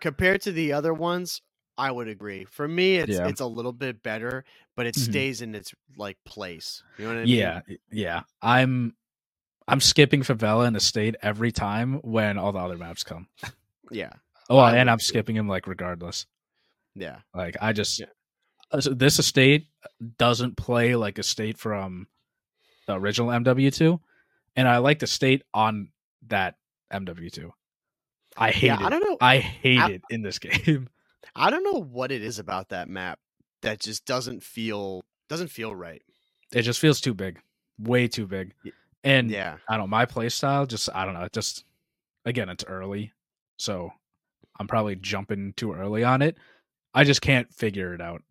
Compared to the other ones, I would agree. For me, it's Yeah. it's a little bit better, but it Mhm. stays in its like place. You know what I mean? Yeah, yeah. I'm I'm skipping Favela and Estate every time when all the other maps come. Yeah. Oh, I and I'm skipping him like regardless. Yeah. Like I just Yeah. Uh, this estate doesn't play like Estate from the original MW2, and I like the state on that MW2. I hate Yeah. it. I don't know. I hate I- it in this game. I don't know what it is about that map that just doesn't feel doesn't feel right. It just feels too big, way too big. And Yeah. I don't know, my play style just I don't know, it just again it's early. So I'm probably jumping too early on it. I just can't figure it out.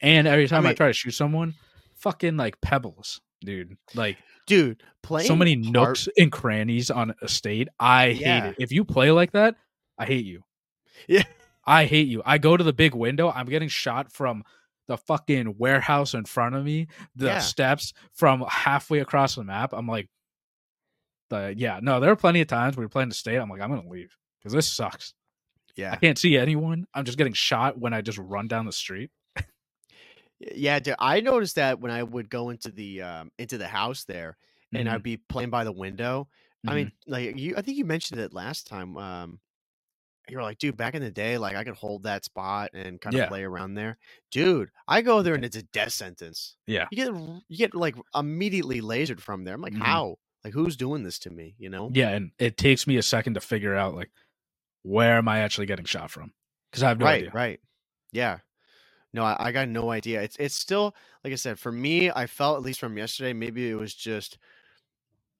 And every time I, mean- try to shoot someone, fucking like pebbles, dude. Like Dude, playing so many part- nooks and crannies on Estate. I Yeah. hate it. If you play like that, I hate you. Yeah. I hate you. I go to the big window, I'm getting shot from the fucking warehouse in front of me, the Yeah. steps from halfway across the map. I'm like, the yeah, no, there are plenty of times you're playing the state. I'm like, I'm gonna leave because this sucks. Yeah. I can't see anyone. I'm just getting shot when I just run down the street. Yeah, dude, I noticed that when I would go into the um into the house there and Mm-hmm. I'd be playing by the window. I mean, like you I think you mentioned it last time. Um you were like, dude, back in the day, like I could hold that spot and kind of Yeah. play around there. Dude, I go there and it's a death sentence. Yeah. You get you get like immediately lasered from there. I'm like, Mhm. how? Like who's doing this to me? You know? yeah, and it takes me a second to figure out like where am I actually getting shot from because I have no right, idea. right. Yeah. No, I, I got no idea. It's it's still like I said, for me, I felt at least from yesterday, maybe it was just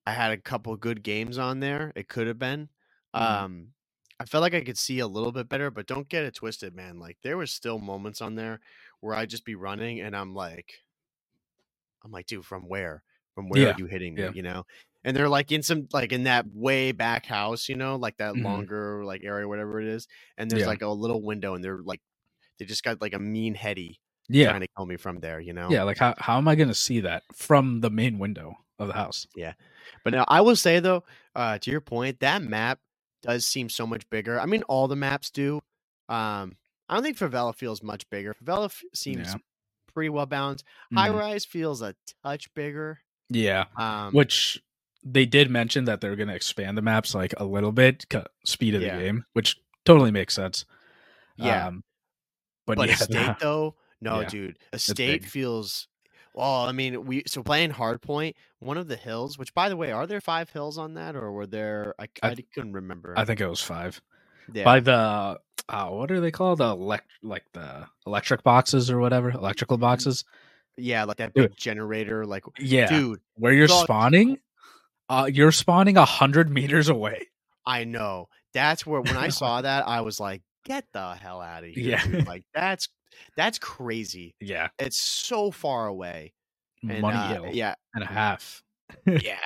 I had a couple good games on there. It could have been. Mhm. Um I felt like I could see a little bit better, but don't get it twisted, man. Like there was still moments on there where I'd just be running and I'm like I'm like, dude, from where? From where Yeah, are you hitting me? yeah. You know? And they're like in some like in that way back house, you know, like that Mhm. longer like area, whatever it is. And there's Yeah. like a little window and they're like they just got like a mean heady Yeah, trying to kill me from there, you know? yeah. Like how how am I gonna see that from the main window of the house? Yeah. But now I will say though, uh, to your point, that map does seem so much bigger. I mean, all the maps do. Um, I don't think Favela feels much bigger. Favela f- seems Yeah. pretty well balanced. High Mhm. Rise feels a touch bigger. Yeah, Um, which they did mention that they're gonna expand the maps like a little bit, speed of Yeah. the game, which totally makes sense. Yeah. Um, but, but yeah, Estate though, no, Yeah, dude, Estate big. feels. Well, I mean, we so playing Hardpoint, one of the hills. Which, by the way, are there five hills on that, or were there? I, I- I couldn't remember. I think it was five. yeah. By the uh, what are they called? The elect like the electric boxes or whatever, electrical Mm-hmm. boxes. yeah, like that Dude. big generator. Like, Yeah, dude, where you're spawning, uh, you're spawning a hundred meters away. I know. That's where when I saw that, I was like, "Get the hell out of here!" Yeah. dude. Like that's that's crazy. Yeah, It's so far away. And, money uh, hill yeah, and a half. yeah,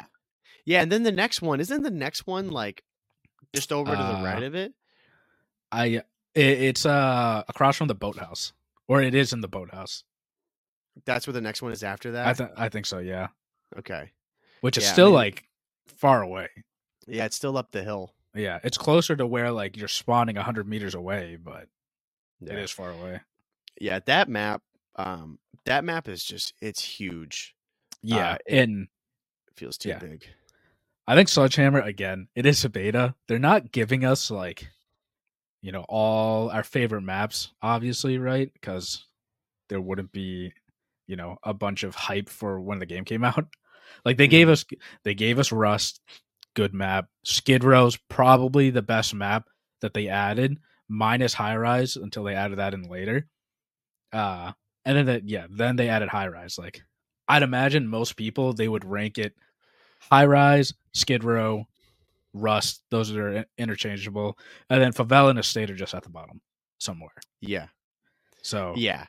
yeah. And then the next one isn't the next one like just over to the Uh, right of it. I it, it's uh across from the boathouse, or it is in the boathouse. That's where the next one is after that. I think I think so. Yeah, okay. which is Yeah, I still mean- like far away. Yeah, it's still up the hill. Yeah, it's closer to where like you're spawning hundred meters away, but Yeah. it is far away. Yeah, that map. Um, that map is just it's huge. Yeah, Uh, it- and feels too Yeah. big. I think Sledgehammer again. It is a beta. They're not giving us like, you know, all our favorite maps, obviously, right? Because there wouldn't be, you know, a bunch of hype for when the game came out. Like they gave Mhm. us, they gave us Rust, good map. Skid Row's probably the best map that they added, minus High Rise until they added that in later. Uh, and then that, yeah, then they added High Rise. Like I'd imagine most people they would rank it High Rise, Skid Row, Rust. Those are interchangeable, and then Favela and Estate are just at the bottom somewhere. Yeah. So Yeah.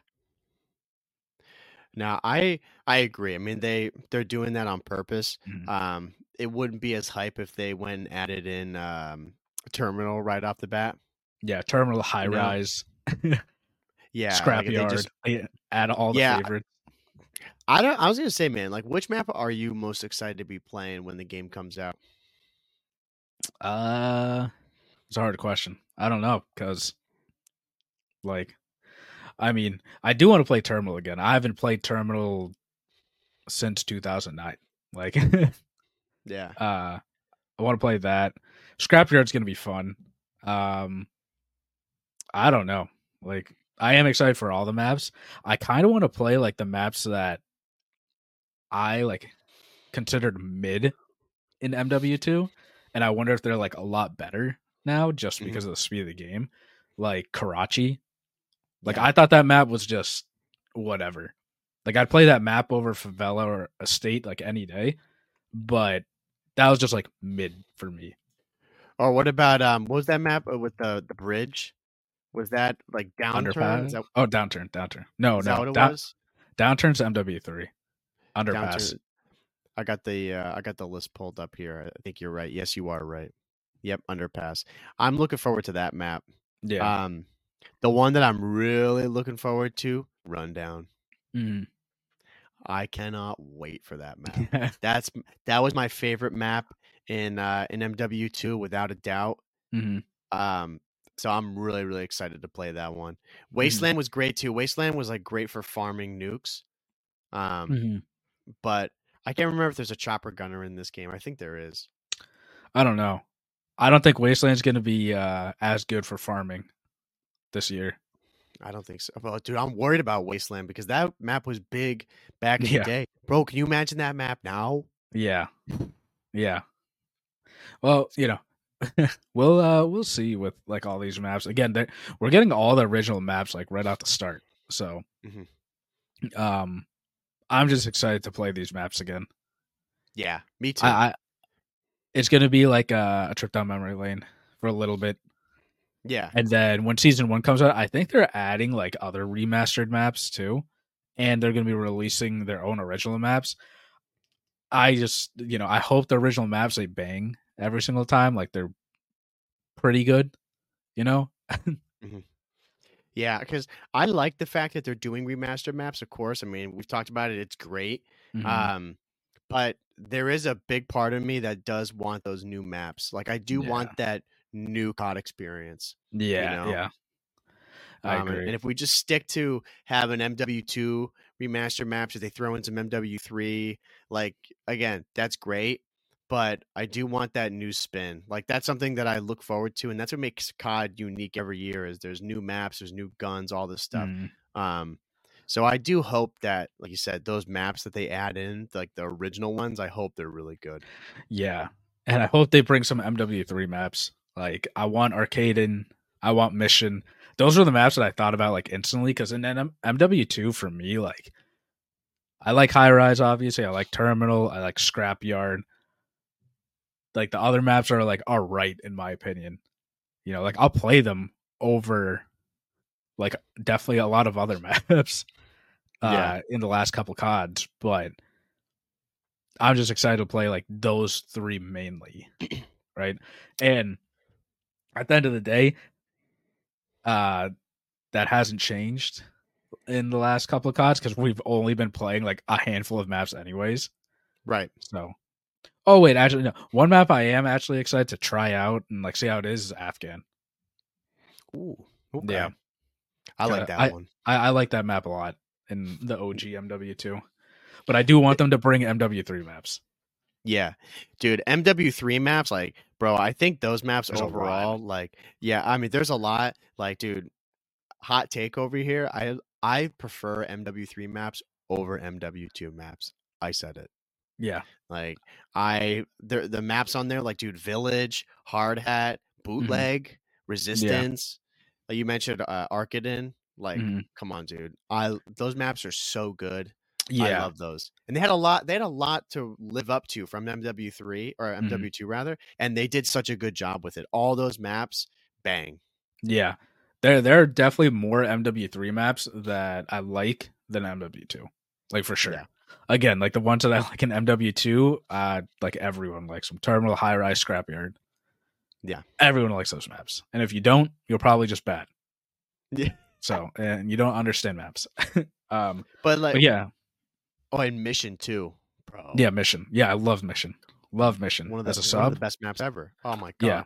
Now I I agree. I mean they they're doing that on purpose. Mhm. Um it wouldn't be as hype if they went and added in um terminal right off the bat. yeah, Terminal High No. Rise. Yeah, like, Scrapyard. just- yeah, add all the Yeah. favorites. I don't. I was gonna say, man, like, which map are you most excited to be playing when the game comes out? Uh, it's a hard question. I don't know because, like, I mean, I do want to play Terminal again. I haven't played Terminal since 2009. Like, Yeah, uh, I want to play that. Scrapyard's gonna be fun. Um, I don't know. Like, I am excited for all the maps. I kind of want to play like the maps that I like considered mid in MW2, and I wonder if they're like a lot better now just Mhm. because of the speed of the game. Like Karachi, like Yeah. I thought that map was just whatever. Like I'd play that map over Favela or Estate like any day, but that was just like mid for me. Or what about um? What was that map uh, with the the bridge? Was that like downturn? That, oh, downturn, downturn. No, is no, that what it down- was? downturn's MW3. Underpass. Downturn. I got the uh, I got the list pulled up here. I think you're right. Yes, you are right. Yep, underpass. I'm looking forward to that map. Yeah. Um, the one that I'm really looking forward to, rundown. Mhm. I cannot wait for that map. That's that was my favorite map in uh in MW2 without a doubt. Mhm. Um so I'm really really excited to play that one. Mm-hmm. Wasteland was great too. Wasteland was like great for farming nukes. Um Mhm. but I can't remember if there's a chopper gunner in this game. I think there is. I don't know. I don't think Wasteland's going to be uh, as good for farming this year. I don't think so. Well, dude, I'm worried about Wasteland because that map was big back in Yeah. the day. Bro, can you imagine that map now? Yeah. Yeah. Well, you know, we'll uh we'll see with like all these maps. Again, we're getting all the original maps like right off the start. So Mhm. um I'm just excited to play these maps again. Yeah, me too. I, I it's gonna be like a, a trip down memory lane for a little bit. Yeah. And then when season one comes out, I think they're adding like other remastered maps too. And they're going to be releasing their own original maps. I just, you know, I hope the original maps they bang every single time. Like they're pretty good, you know? Yeah, because I like the fact that they're doing remastered maps. Of course, I mean we've talked about it; it's great. Mhm. Um, but there is a big part of me that does want those new maps. Like I do Yeah. want that new COD experience. yeah, know, yeah. I Um, and- agree. And if we just stick to having MW2 remastered maps, if they throw in some MW3, like again, that's great. But I do want that new spin. Like that's something that I look forward to, and that's what makes COD unique every year. Is there's new maps, there's new guns, all this stuff. Mm, Um, so I do hope that, like you said, those maps that they add in, like the original ones, I hope they're really good. yeah. And I hope they bring some MW3 maps. Like I want Arkaden, I want Mission. Those are the maps that I thought about like instantly because in M- MW2 for me, like I like High Rise, obviously. I like Terminal. I like Scrapyard. Like the other maps are like all right in my opinion. You know, like I'll play them over like definitely a lot of other maps uh Yeah. in the last couple CODs, but I'm just excited to play like those three mainly. right? And at the end of the day, uh that hasn't changed in the last couple of CODs because we've only been playing like a handful of maps anyways. Right. So Oh wait, actually no. One map I am actually excited to try out and like see how it is is Afghan. Ooh. Okay. Yeah. I like that I- one. I, I like that map a lot in the OG MW2. But I do want them to bring MW3 maps. Yeah, dude, MW3 maps, like, bro, I think those maps There's overall, like, yeah, I mean, there's a lot. Like, dude, hot take over here. I I prefer MW3 maps over MW2 maps. I said it. Yeah. Like, I the the maps on there, like, dude, Village, Hard Hat, Mm-hmm. Bootleg, Resistance. Like you mentioned, uh, Arkaden. Like, Mhm. come on, dude. I those maps are so good. I love those. And they had a lot they had a lot to live up to from MW3 or Mhm. MW2 rather, and they did such a good job with it. All those maps, bang. Yeah. There there are definitely more MW3 maps that I like than MW2. Like for sure. Yeah. Again, like the ones that I like in MW2, uh like everyone likes them. Terminal, High Rise, Scrapyard. Yeah. Everyone likes those maps. And if you don't, you're probably just bad. Yeah. So and you don't understand maps. um, But like, but yeah, oh, and mission too, bro. yeah, mission. Yeah, I love mission. Love mission one of the as a one of sub. the best maps ever. Oh my god. Yeah.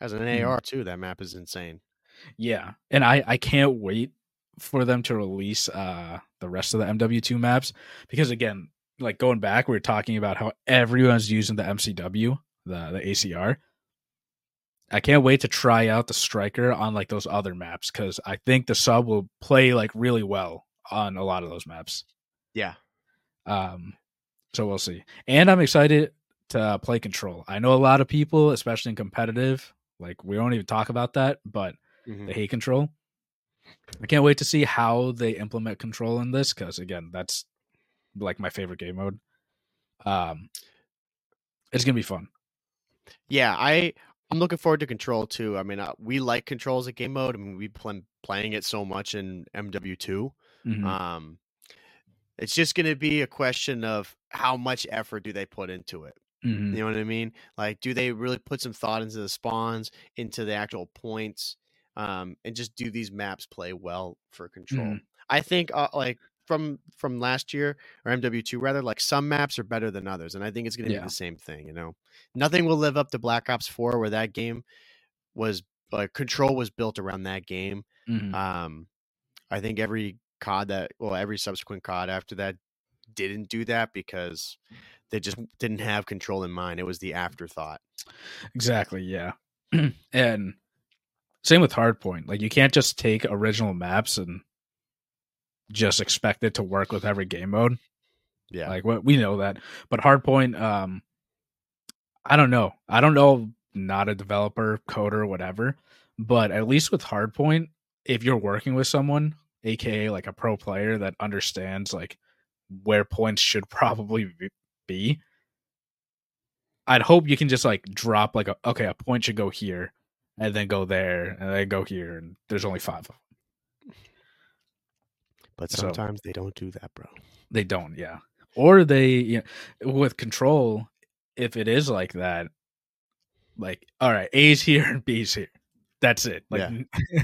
As an Mhm. AR too, that map is insane. Yeah, and I I can't wait for them to release uh the rest of the MW2 maps because again, like going back, we were talking about how everyone's using the MCW, the the ACR. I can't wait to try out the striker on like those other maps because I think the sub will play like really well on a lot of those maps. Yeah. Um, so we'll see. And I'm excited to play control. I know a lot of people, especially in competitive, like we don't even talk about that, but Mhm. the hate control. I can't wait to see how they implement control in this because again, that's like my favorite game mode. Um, it's gonna be fun. Yeah, I I'm looking forward to Control too. I mean, uh, we like Control as a game mode. I mean, we've been playing it so much in MW2. Mhm. Um, it's just going to be a question of how much effort do they put into it. Mhm. You know what I mean? Like, do they really put some thought into the spawns, into the actual points, um, and just do these maps play well for Control? Mhm. I think, uh, like from from last year or MW2 rather, like some maps are better than others, and I think it's going to Yeah. be the same thing. You know, nothing will live up to Black Ops 4, where that game was like Control was built around that game. Mhm. Um, I think every COD that, well, every subsequent COD after that didn't do that because they just didn't have control in mind. It was the afterthought. Exactly, yeah. and same with Hardpoint. Like you can't just take original maps and just expect it to work with every game mode. Yeah. Like what we know that. But Hardpoint, um I don't know. I don't know not a developer, coder, whatever. But at least with Hardpoint, if you're working with someone, aka like a pro player that understands like where points should probably be- I'd hope you can just like drop like a okay, a point should go here and then go there and then go here and there's only five of them. but so- sometimes they don't do that, bro. They don't, yeah. Or they you know, with control, if it is like that, like all right, A's here and B's here. That's it. Like Yeah.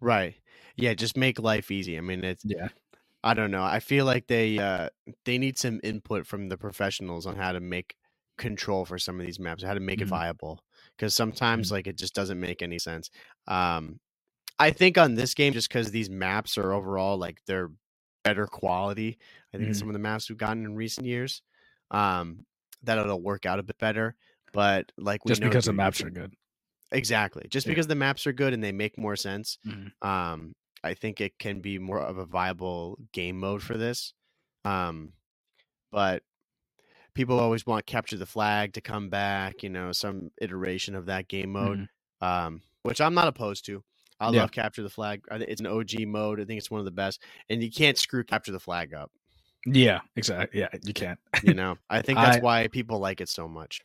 Right. Yeah, just make life easy. I mean, it's yeah. I don't know. I feel like they uh they need some input from the professionals on how to make control for some of these maps, how to make it Mhm. viable. Because sometimes Mhm. like it just doesn't make any sense. Um I think on this game, just because these maps are overall like they're better quality. I think Mhm. some of the maps we've gotten in recent years, um, that it'll work out a bit better. But like we Just because the maps are good. Exactly. Just Yeah. because the maps are good and they make more sense, Mhm. um, I think it can be more of a viable game mode for this. Um, but people always want capture the flag to come back, you know, some iteration of that game mode, Mhm. um, which I'm not opposed to. I Yeah. love capture the flag. I It's an OG mode. I think it's one of the best, and you can't screw capture the flag up. Yeah, exactly. Yeah, you can't. You know, I think that's I- why people like it so much.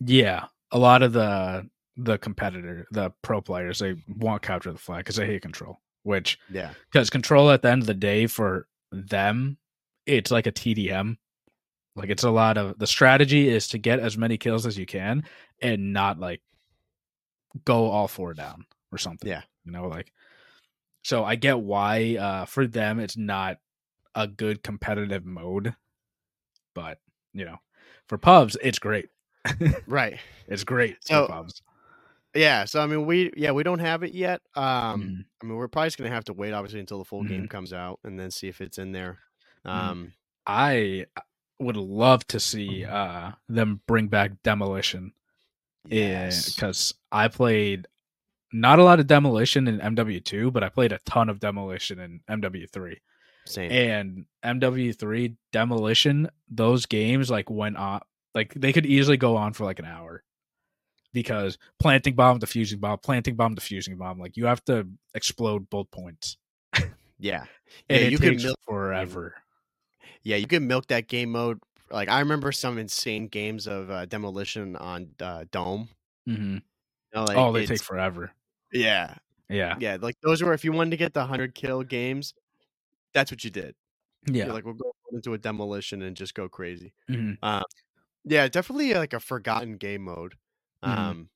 Yeah, a lot of the the competitor, the pro players, they won't capture the flag because they hate control. Which Yeah, because control at the end of the day for them, it's like a TDM. Like it's a lot of the strategy is to get as many kills as you can and not like go all four down or something. Yeah. you know, like so I get why uh for them it's not a good competitive mode, but you know, for pubs it's great. right. It's great So, for pubs. Yeah, so I mean, we yeah we don't have it yet. Um, Mhm. I mean, we're probably just gonna have to wait, obviously, until the full game Mhm. comes out, and then see if it's in there. Mhm. Um, I would love to see uh them bring back demolition yes, because I played not a lot of demolition in MW2, but I played a ton of demolition in MW3. same. And MW3 demolition, those games like went on like they could easily go on for like an hour because planting bomb, defusing bomb, planting bomb, defusing bomb, like you have to explode both points, yeah, and yeah, you can milk. forever. Yeah, you can milk that game mode. Like I remember some insane games of uh, demolition on uh, Dome. hmm You know, like, oh, they take forever. Yeah, Yeah, yeah. Like those were if you wanted to get the hundred kill games, that's what you did. yeah. You're like we'll go into a demolition and just go crazy. Mhm. Yeah, definitely like a forgotten game mode. Mhm. Um,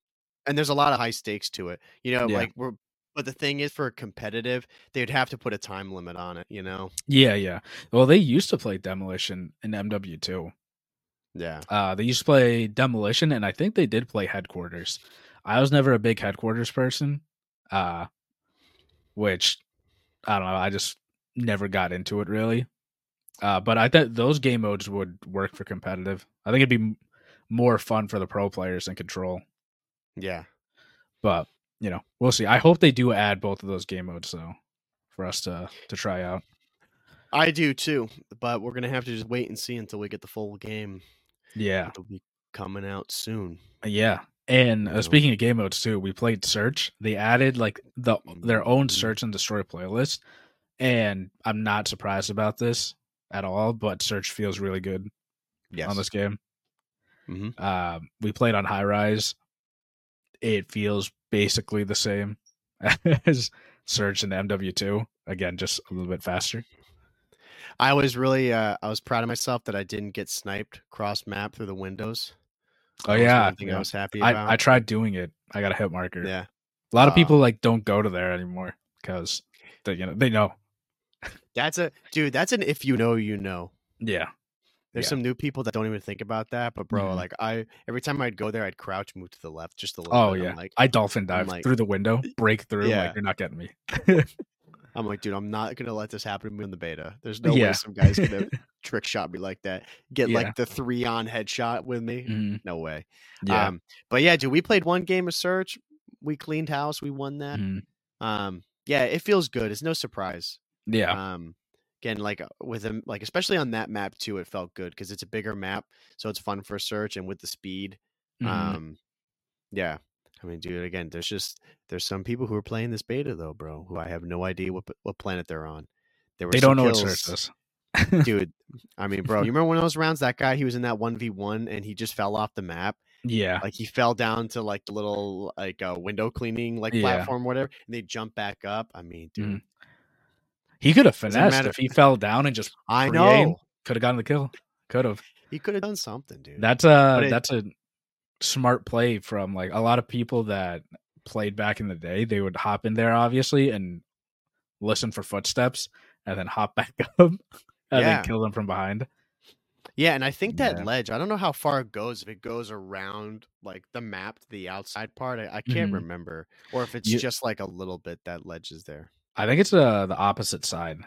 and there's a lot of high stakes to it. You know, Yeah. like we're But the thing is, for competitive, they'd have to put a time limit on it. You know? Yeah, yeah. Well, they used to play Demolition in MW two. Yeah. Uh, they used to play Demolition, and I think they did play Headquarters. I was never a big Headquarters person, uh, which I don't know. I just never got into it really. Uh, but I thought those game modes would work for competitive. I think it'd be more fun for the pro players than Control. Yeah. But you know, we'll see. I hope they do add both of those game modes though, for us to to try out. I do too, but we're gonna have to just wait and see until we get the full game. Yeah, It'll be coming out soon. yeah. And uh, speaking of game modes too, we played Search. They added like the their own Mhm. Search and Destroy playlist, and I'm not surprised about this at all. But Search feels really good Yes. on this game. Mhm. Uh, we played on High Rise. It feels basically the same as Surge and MW2. Again, just a little bit faster. I was really, uh, I was proud of myself that I didn't get sniped cross map through the windows. Oh That was yeah, one thing yeah. I was happy about. I, I tried doing it. I got a hit marker. yeah, A lot of Uh, people like don't go to there anymore because they you know they know. that's a dude. That's an if you know, you know. Yeah. There's Yeah. some new people that don't even think about that, but bro, Mhm. like I every time I'd go there, I'd crouch, move to the left just a little. Oh bit. yeah. I'm like, I dolphin dive like- through the window, break through. Yeah. Like you're not getting me. I'm like, dude, I'm not gonna let this happen to me in the beta. There's no Yeah. way some guy's gonna trick shot me like that. Get Yeah. like the three on headshot with me. Mhm. No way. Yeah. Um, but yeah, dude, we played one game of search. We cleaned house. We won that. Mhm. Um, yeah, it feels good. It's no surprise. Yeah. Um, again, like uh, with them, like especially on that map too, it felt good because it's a bigger map, so it's fun for search and with the speed. Mhm. Um, yeah. I mean, dude, again, there's just there's some people who are playing this beta though, bro, who I have no idea what what planet they're on. There were they don't know what search is. dude. I mean, bro, you remember one of those rounds? That guy, he was in that one v one, and he just fell off the map. yeah. Like he fell down to like the little like uh, window cleaning like Yeah. platform, whatever, and they jump back up. I mean, dude, Mhm. He could have finessed if he fell down and just I know could have gotten the kill. Could have. he could have done something, dude. That's a it- that's a smart play from like a lot of people that played back in the day. They would hop in there obviously and listen for footsteps and then hop back up and Yeah. then kill them from behind. Yeah, and I think that Yeah. ledge, I don't know how far it goes, if it goes around like the map to the outside part. I, I can't Mhm. remember. Or if it's You- just like a little bit that ledge is there. I think it's uh, the opposite side.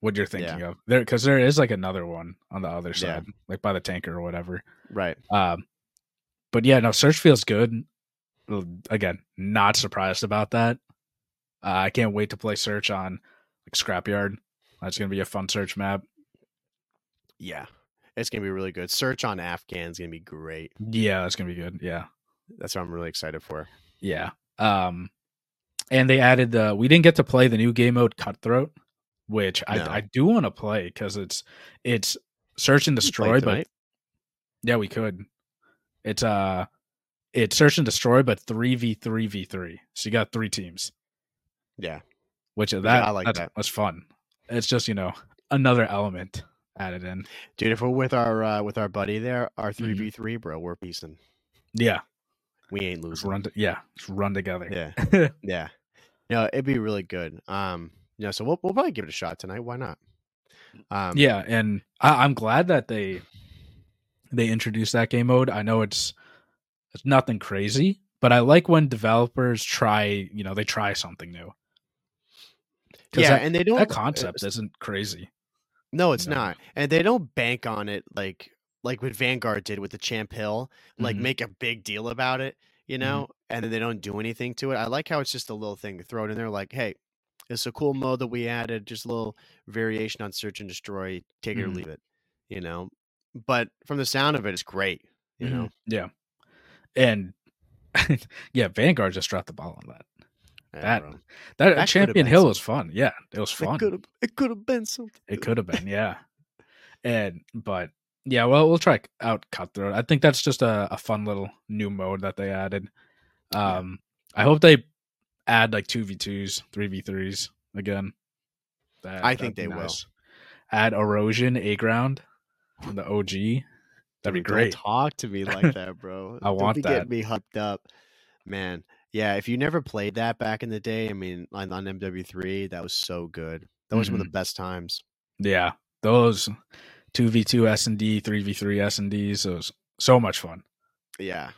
What you're thinking of there, because there is like another one on the other Yeah. side, like by the tanker or whatever. Right. Um, but yeah, no, search feels good. Again, not surprised about that. Uh, I can't wait to play search on like Scrapyard. That's gonna be a fun search map. Yeah. It's gonna be really good. Search on Afghan's gonna be great. Yeah, that's gonna be good. Yeah, That's what I'm really excited for. yeah. Um, and they added the. We didn't get to play the new game mode Cutthroat, which No. I I do want to play because it's it's search and We can play destroy, but. Yeah, we could. It's uh it's search and destroy, but three v three v three. So you got three teams, yeah. which is Yeah, that I like that. that's fun. It's just you know another element added in. Dude, if we're with our uh, with our buddy there, our Mm-hmm. three v three, bro, we're piecing. Yeah, We ain't losing. run. To, yeah, just run together. Yeah. Yeah. No, it'd be really good. Um, yeah, so we'll we'll probably give it a shot tonight. Why not? Um yeah, and I, I'm glad that they they introduced that game mode. I know it's it's nothing crazy, but I like when developers try. You know, they try something new. yeah, that, and they don't that concept isn't crazy. No, it's No. not. And they don't bank on it like like what Vanguard did with the Champ Hill, like Mhm. make a big deal about it, you know, and then they don't do anything to it. I like how it's just a little thing. They throw it in there like, hey, it's a cool mode that we added, just a little variation on search and destroy, take it or Mhm. leave it, you know. But from the sound of it, it's great, you Mhm. know. Yeah. And yeah, Vanguard just dropped the ball on that. Yeah, That- That, Champion Hill some- was fun. Yeah, it was It fun. could have it could have been something. It could have been, yeah. And but yeah, well, we'll try out Cutthroat. I think that's just a, a fun little new mode that they added. Um, I hope they add like two v twos, three v threes again. That, I think they will. Add erosion, a ground the OG. That'd be great. Don't talk to me like that, bro. I Don't want that. getting me hyped up, man. Yeah, if you never played that back in the day, I mean, on, on MW3, that was so good. That was one of the best times. Yeah, those two v two S and D, three v three S and. It was so much fun. Yeah,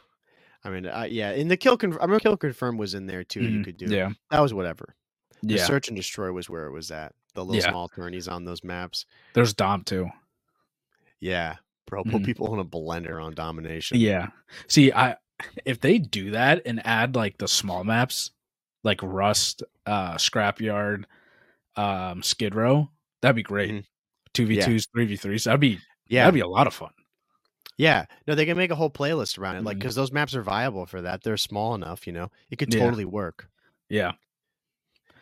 I mean, uh, yeah, in the kill confirm, I remember kill confirm was in there too. You Mhm. could do Yeah, that was whatever. The yeah. search and destroy was where it was at. The little Yeah. small tourneys on those maps. There's Dom too. Yeah, bro, put Mhm. people in a blender on domination. Yeah. See, I if they do that and add like the small maps, like Rust, uh, Scrapyard, um, Skid Row, that'd be great. Mhm. Two v twos, three v threes. That'd be yeah, that'd be a lot of fun. yeah. No, they can make a whole playlist around it, like because those maps are viable for that. They're small enough, you know. It could Yeah. totally work. Yeah.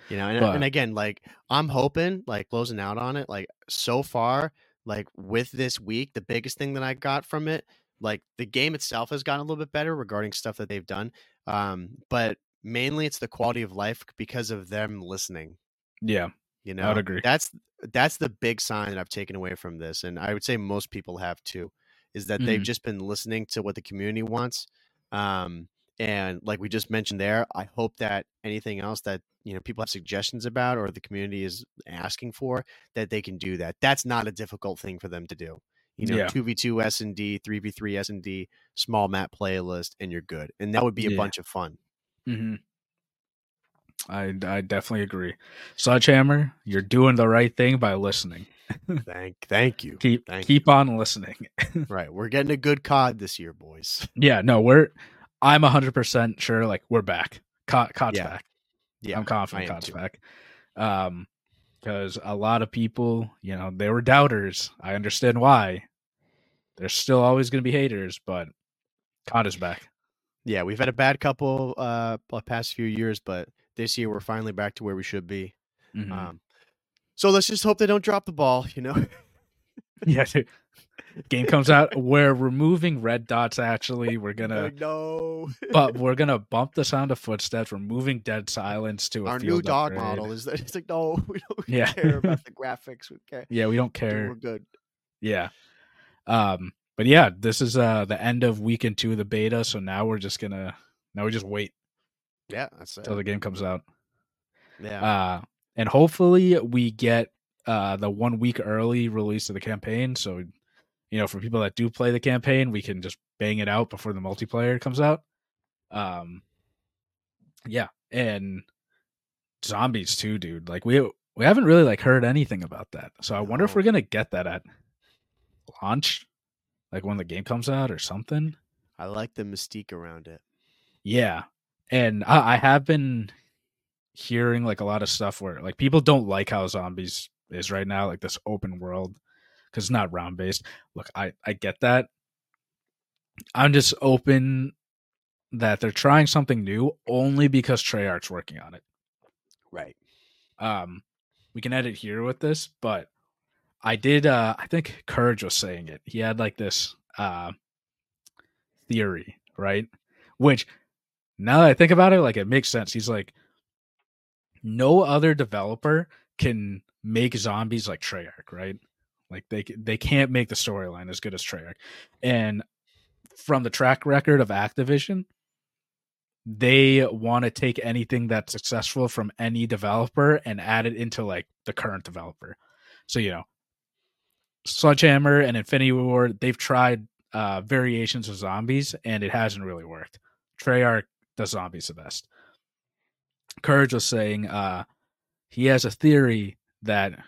You know, and, But- and again, like I'm hoping, like closing out on it, like so far, like with this week, the biggest thing that I got from it, like the game itself has gotten a little bit better regarding stuff that they've done. Um, but mainly it's the quality of life because of them listening. Yeah. You know, I would agree. that's that's the big sign that I've taken away from this, and I would say most people have too, is that they've Mhm. just been listening to what the community wants. Um, and like we just mentioned there, I hope that anything else that you know people have suggestions about or the community is asking for, that they can do that. That's not a difficult thing for them to do. You know, two v two S and D, three v three S and D, small map playlist, and you're good. And that would be a Yeah. bunch of fun. hmm I I definitely agree. Sledgehammer, you're doing the right thing by listening. Thank, thank you. Keep Thank keep on listening. Right, we're getting a good COD this year, boys. yeah, no, we're I'm hundred percent sure like we're back. Cod, Cod's Yeah. back. Yeah, I'm confident Cod's too. back. Um, because a lot of people, you know, they were doubters. I understand why. There's still always going to be haters, but Cod is back. Yeah, we've had a bad couple uh past few years, but this year we're finally back to where we should be. Mhm. Um, so let's just hope they don't drop the ball. You know, yeah, dude. game comes out. We're removing red dots. Actually, we're gonna, no. but we're gonna bump the sound of footsteps. Wewe're moving dead silence to a Our new dog upgrade. model is that it's like no, we don't Yeah. care about the graphics. We care. Yeah, we don't care. We're good. Yeah. Um, but yeah, this is uh the end of weekend two of the beta. So now we're just gonna now we just wait Yeah, that's it. till the game comes out. Yeah, Uh and hopefully we get uh the one week early release of the campaign. So you know, for people that do play the campaign, we can just bang it out before the multiplayer comes out. Um yeah, and zombies too, dude. Like we we haven't really like heard anything about that. So I wonder if we're gonna get that at launch, like when the game comes out or something. I like the mystique around it. Yeah, and I, I have been hearing like a lot of stuff where like people don't like how zombies is right now, like this open world, because it's not round based. Look, I I get that. I'm just open that they're trying something new only because Treyarch's working on it. Right. Um, we can edit here with this, but I did. Uh, I think Courage was saying it. He had like this uh theory, right? Which now that I think about it, like it makes sense. He's like, no other developer can make zombies like Treyarch, right? Like they they can't make the storyline as good as Treyarch, and from the track record of Activision, they want to take anything that's successful from any developer and add it into like the current developer. So you know, Sledgehammer and Infinity Ward, they've tried uh, variations of zombies and it hasn't really worked. Treyarch does zombies the best. Courage was saying uh, he has a theory that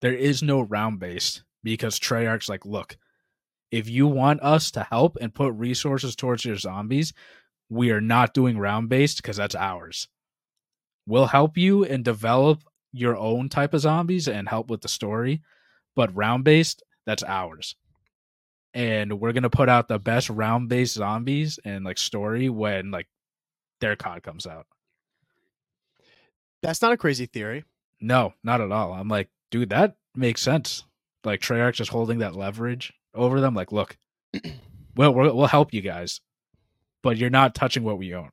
there is no round based because Treyarch's like, look, if you want us to help and put resources towards your zombies, we are not doing round based because that's ours. We'll help you and develop your own type of zombies and help with the story, but round based, that's ours. And we're gonna put out the best round based zombies and like story when like their COD comes out. That's not a crazy theory. No, not at all. I'm like, dude, that makes sense. Like Treyarch just holding that leverage over them. Like, look, well, we'll, we'll help you guys, but you're not touching what we own.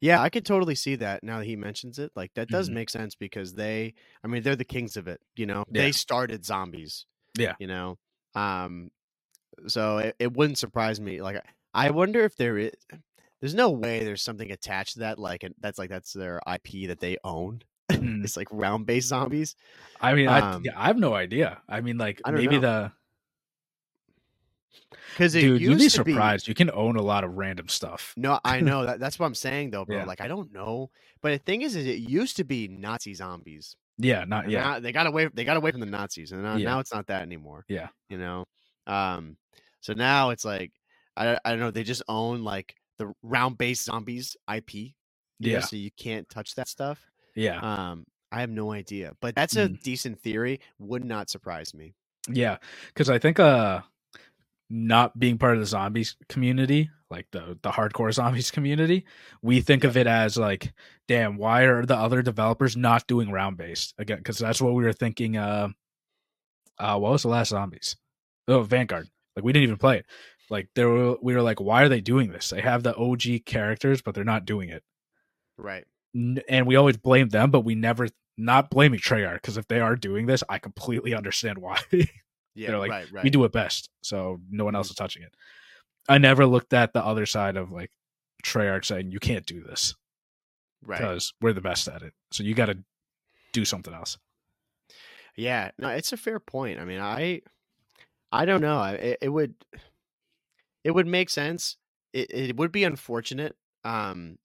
Yeah, I could totally see that now that he mentions it. Like that does Mhm. make sense because they I mean they're the kings of it, you know. Yeah. They started zombies. Yeah. You know. Um so it, it wouldn't surprise me. Like I wonder if there is there's no way there's something attached to that like and that's like that's their IP that they own. Mm. it's like round based zombies. I mean, I, Um, yeah, I have no idea. I mean, like I maybe know. the Because dude, you'd be surprised. You can own a lot of random stuff. No, I know that. That's what I'm saying though, bro. Yeah. Like I don't know, but the thing is, is it used to be Nazi zombies. Yeah, not yeah, they got away. They got away from the Nazis, and now, Yeah. now it's not that anymore. Yeah. you know. Um, so now it's like I I don't know. They just own like the round based zombies IP. you know, yeah, so you can't touch that stuff. yeah, Um, I have no idea, but that's a Mm. decent theory. Would not surprise me. yeah. Because I think uh, not being part of the zombies community, like the the hardcore zombies community, we think of it as like, damn, why are the other developers not doing round based again? Because that's what we were thinking. Uh, uh, what was the last zombies? Oh, Vanguard. Like we didn't even play it. Like there were, we were like, why are they doing this? They have the OG characters, but they're not doing it. Right. N- and we always blame them, but we never not blaming Treyarch because if they are doing this, I completely understand why. Yeah. They're like, right. Right. we do it best, so no one else mm-hmm. is touching it. I never looked at the other side of like Treyarch saying you can't do this right. because we're the best at it. So you got to do something else. Yeah, no, it's a fair point. I mean, I, I don't know. It, it would, it would make sense. It, it would be unfortunate, um,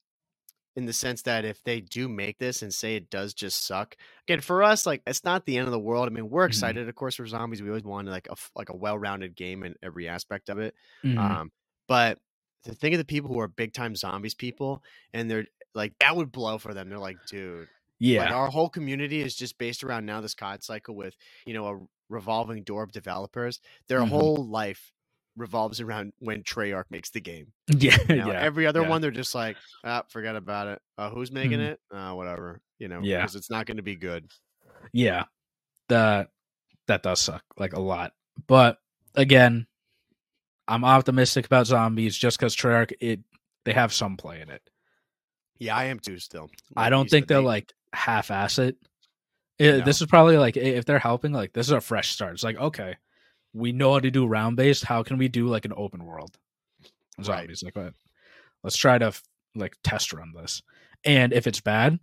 in the sense that if they do make this and say it does just suck, again for us, like it's not the end of the world. I mean, we're Mhm. excited, of course, for zombies. We always wanted like a like a well-rounded game in every aspect of it. Mhm. Um, but to think of the people who are big time zombies people, and they're like that would blow for them. They're like, dude, yeah, like our whole community is just based around now this COD cycle with you know a revolving door of developers. Their Mhm. whole life revolves around when Treyarch makes the game. yeah, You know, yeah, Every other yeah. one, they're just like, ah, forget about it. Uh, who's making Mhm. it? Uh, whatever. You know, Yeah. because it's not going to be good. yeah. That that does suck like a lot. But again, I'm optimistic about zombies just because Treyarch it they have some play in it. Yeah, I am too. Still, I don't think they're they- like half ass it. Eh, No. This is probably like if they're helping, like this is a fresh start. It's like okay, we know how to do round based. How can we do like an open world Right. zombies? Like what? Let's try to like test run this. And if it's bad,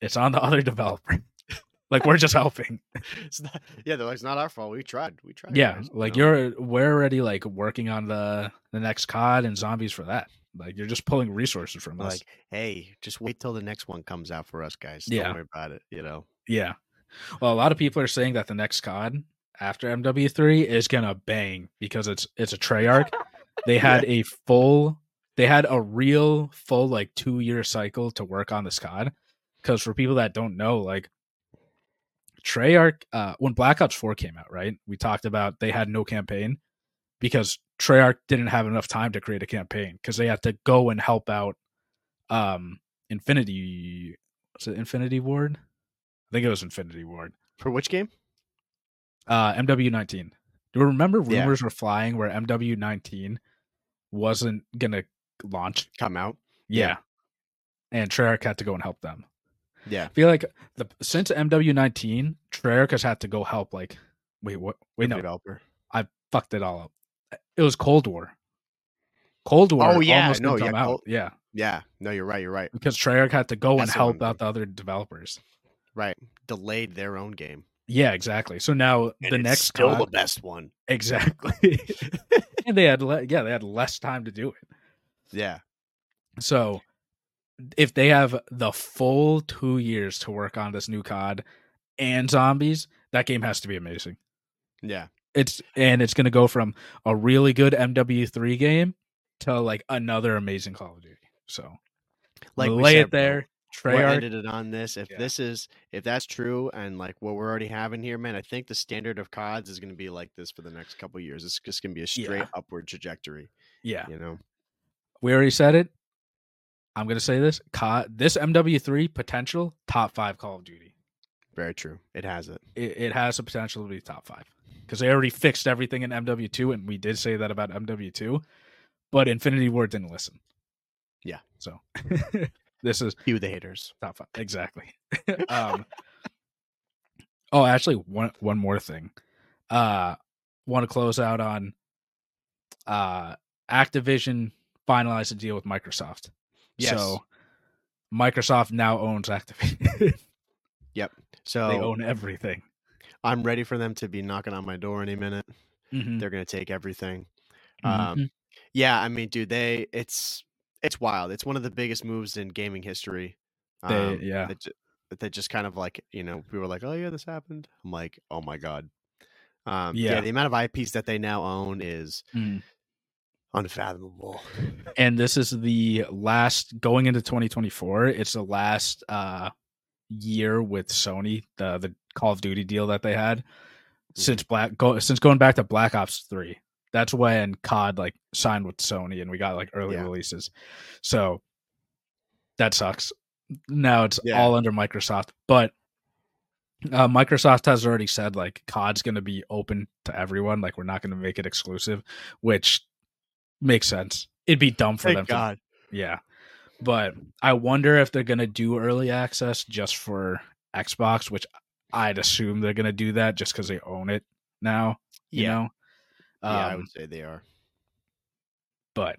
it's on the other developer. like we're just helping. It's not, yeah, they're like, it's not our fault. We tried. We tried. Yeah, guys," like you're we're already like working on the the next COD and zombies for that. Like you're just pulling resources from us. like, hey, just wait till the next one comes out for us, guys. Yeah. Don't worry about it. You know. Yeah. Well, a lot of people are saying that the next COD after MW3 is gonna bang because it's it's a Treyarch. They had a full, they had a real full like two year cycle to work on this COD. Because for people that don't know, like Treyarch, uh, when Black Ops 4 came out, right? We talked about they had no campaign because Treyarch didn't have enough time to create a campaign because they had to go and help out um Infinity was it Infinity Ward? I think it was Infinity Ward. For which game? Uh MW19. Do you remember Yeah. rumors were flying where MW19 wasn't gonna launch? Come out. Yeah. Yeah. And Treyarch had to go and help them. Yeah. I feel like the since MW19, Treyarch has had to go help like wait, what wait no, Developer. I fucked it all up. It was Cold War. Cold War Oh, yeah, almost no, yeah, out. Cold- yeah. Yeah. No, you're right. You're right. Because Treyarch had to go and That's the help out the other developers. Right. Delayed their own game. Yeah, exactly. So now And the it's next still the best one. Exactly. and they had le- yeah, they had less time to do it. Yeah. So if they have the full 2 years to work on this new COD and zombies, that game has to be amazing. Yeah. It's and it's going to go from a really good MW3 game to like another amazing Call of Duty. So Like lay it there. Treyarch. ended it on this. If Yeah. this is if that's true and like what we're already having here, man, I think the standard of CODs is going to be like this for the next couple years. It's just going to be a straight Yeah. upward trajectory. Yeah. You know. We already said it. I'm going to say this. COD, this MW3 potential top 5 Call of Duty. Very true. It has it. it, it has the potential to be top five because they already fixed everything in MW2, and we did say that about MW2, but Infinity Ward didn't listen. Yeah. So this is Cue the haters. top five exactly. um. Oh, actually, one one more thing. Uh, want to close out on uh Activision finalized a deal with Microsoft. Yes. So Microsoft now owns Activision. Yep. So they own everything. I'm ready for them to be knocking on my door any minute. Mhm. They're gonna take everything. Mhm. Um, yeah, I mean, dude, they it's it's wild. It's one of the biggest moves in gaming history. They- Um, yeah. that, ju- that just kind of like you know we were like, oh yeah, this happened. I'm like, oh my god. Um, yeah. Yeah. the amount of IPs that they now own is Mm. unfathomable. and this is the last going into 2024 it's the last uh year with sony the the call of duty deal that they had since black go since going back to black ops 3 that's when cod like signed with sony and we got like early Yeah. releases so that sucks now it's Yeah. all under microsoft but uh, Microsoft has already said like COD's going to be open to everyone. Like we're not going to make it exclusive, which makes sense. It'd be dumb for them. Thank to- God. yeah. But I wonder if they're going to do early access just for Xbox, which I'd assume they're going to do that just because they own it now, you Yeah. know? Yeah, I Um, would say they are. but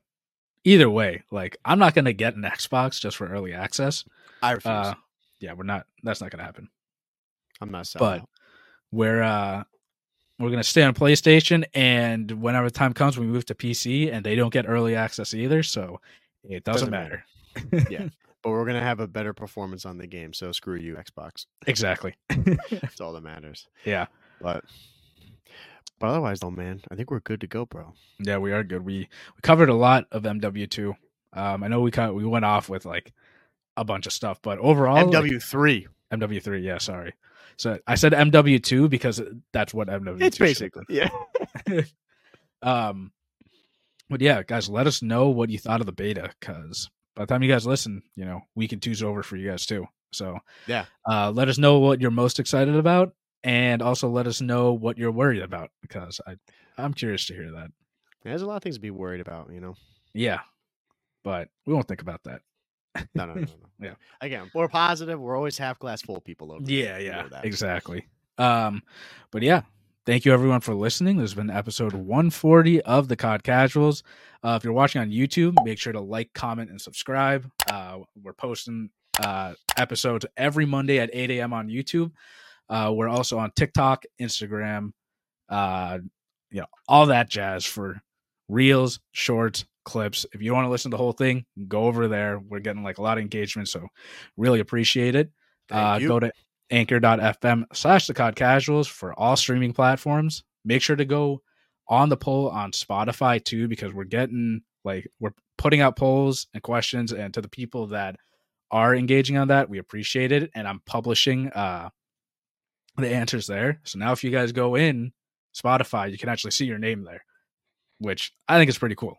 either way, like I'm not going to get an Xbox just for early access. I refuse. Uh, yeah, we're not, that's not going to happen. I'm not selling. but out. we're, uh, we're going to stay on PlayStation and whenever the time comes, we move to PC and they don't get early access either. So it doesn't, Doesn't matter. matter. Yeah. but we're gonna have a better performance on the game. So screw you, Xbox. exactly. That's all that matters. yeah. But but otherwise, though, man, I think we're good to go, bro. Yeah, we are good. We we covered a lot of MW2. Um, I know we cut, we went off with like a bunch of stuff, but overall, MW three. MW3. Yeah, sorry. So I said MW2 because that's what MW2. It's basically yeah. um, but yeah, guys, let us know what you thought of the beta because by the time you guys listen, you know, week and two's over for you guys too. So Yeah. uh, let us know what you're most excited about, and also let us know what you're worried about because I I'm curious to hear that. There's a lot of things to be worried about, you know. Yeah, but we won't think about that. No, no, no, no. Yeah. Again, we're positive. We're always half glass full people over. Yeah. Yeah, exactly. Um, but yeah, thank you everyone for listening. This has been episode 140 of the Cod Casuals. Uh, if you're watching on YouTube, make sure to like, comment, and subscribe. Uh, we're posting uh, episodes every Monday at 8 a.m. on YouTube. Uh, we're also on TikTok, Instagram, uh, you know, all that jazz for reels, shorts, clips. If you want to listen to the whole thing, go over there. We're getting like a lot of engagement, so really appreciate it uh, go to anchor.fm slash the cod casuals for all streaming platforms make sure to go on the poll on spotify too because we're getting like we're putting out polls and questions and to the people that are engaging on that we appreciate it and i'm publishing uh the answers there so now if you guys go in spotify you can actually see your name there which i think is pretty cool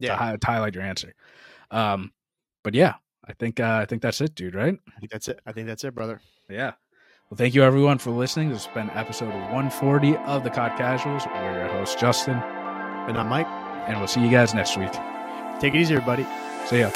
to, yeah, hi- to highlight your answer um but yeah i think uh, i think that's it dude right I think that's it. I think that's it, brother. yeah. Well, thank you everyone for listening. This has been episode 140 of the Cod Casuals. We're your host, Justin, And I'm Mike. and we'll see you guys next week. Take it easy, everybody. See ya.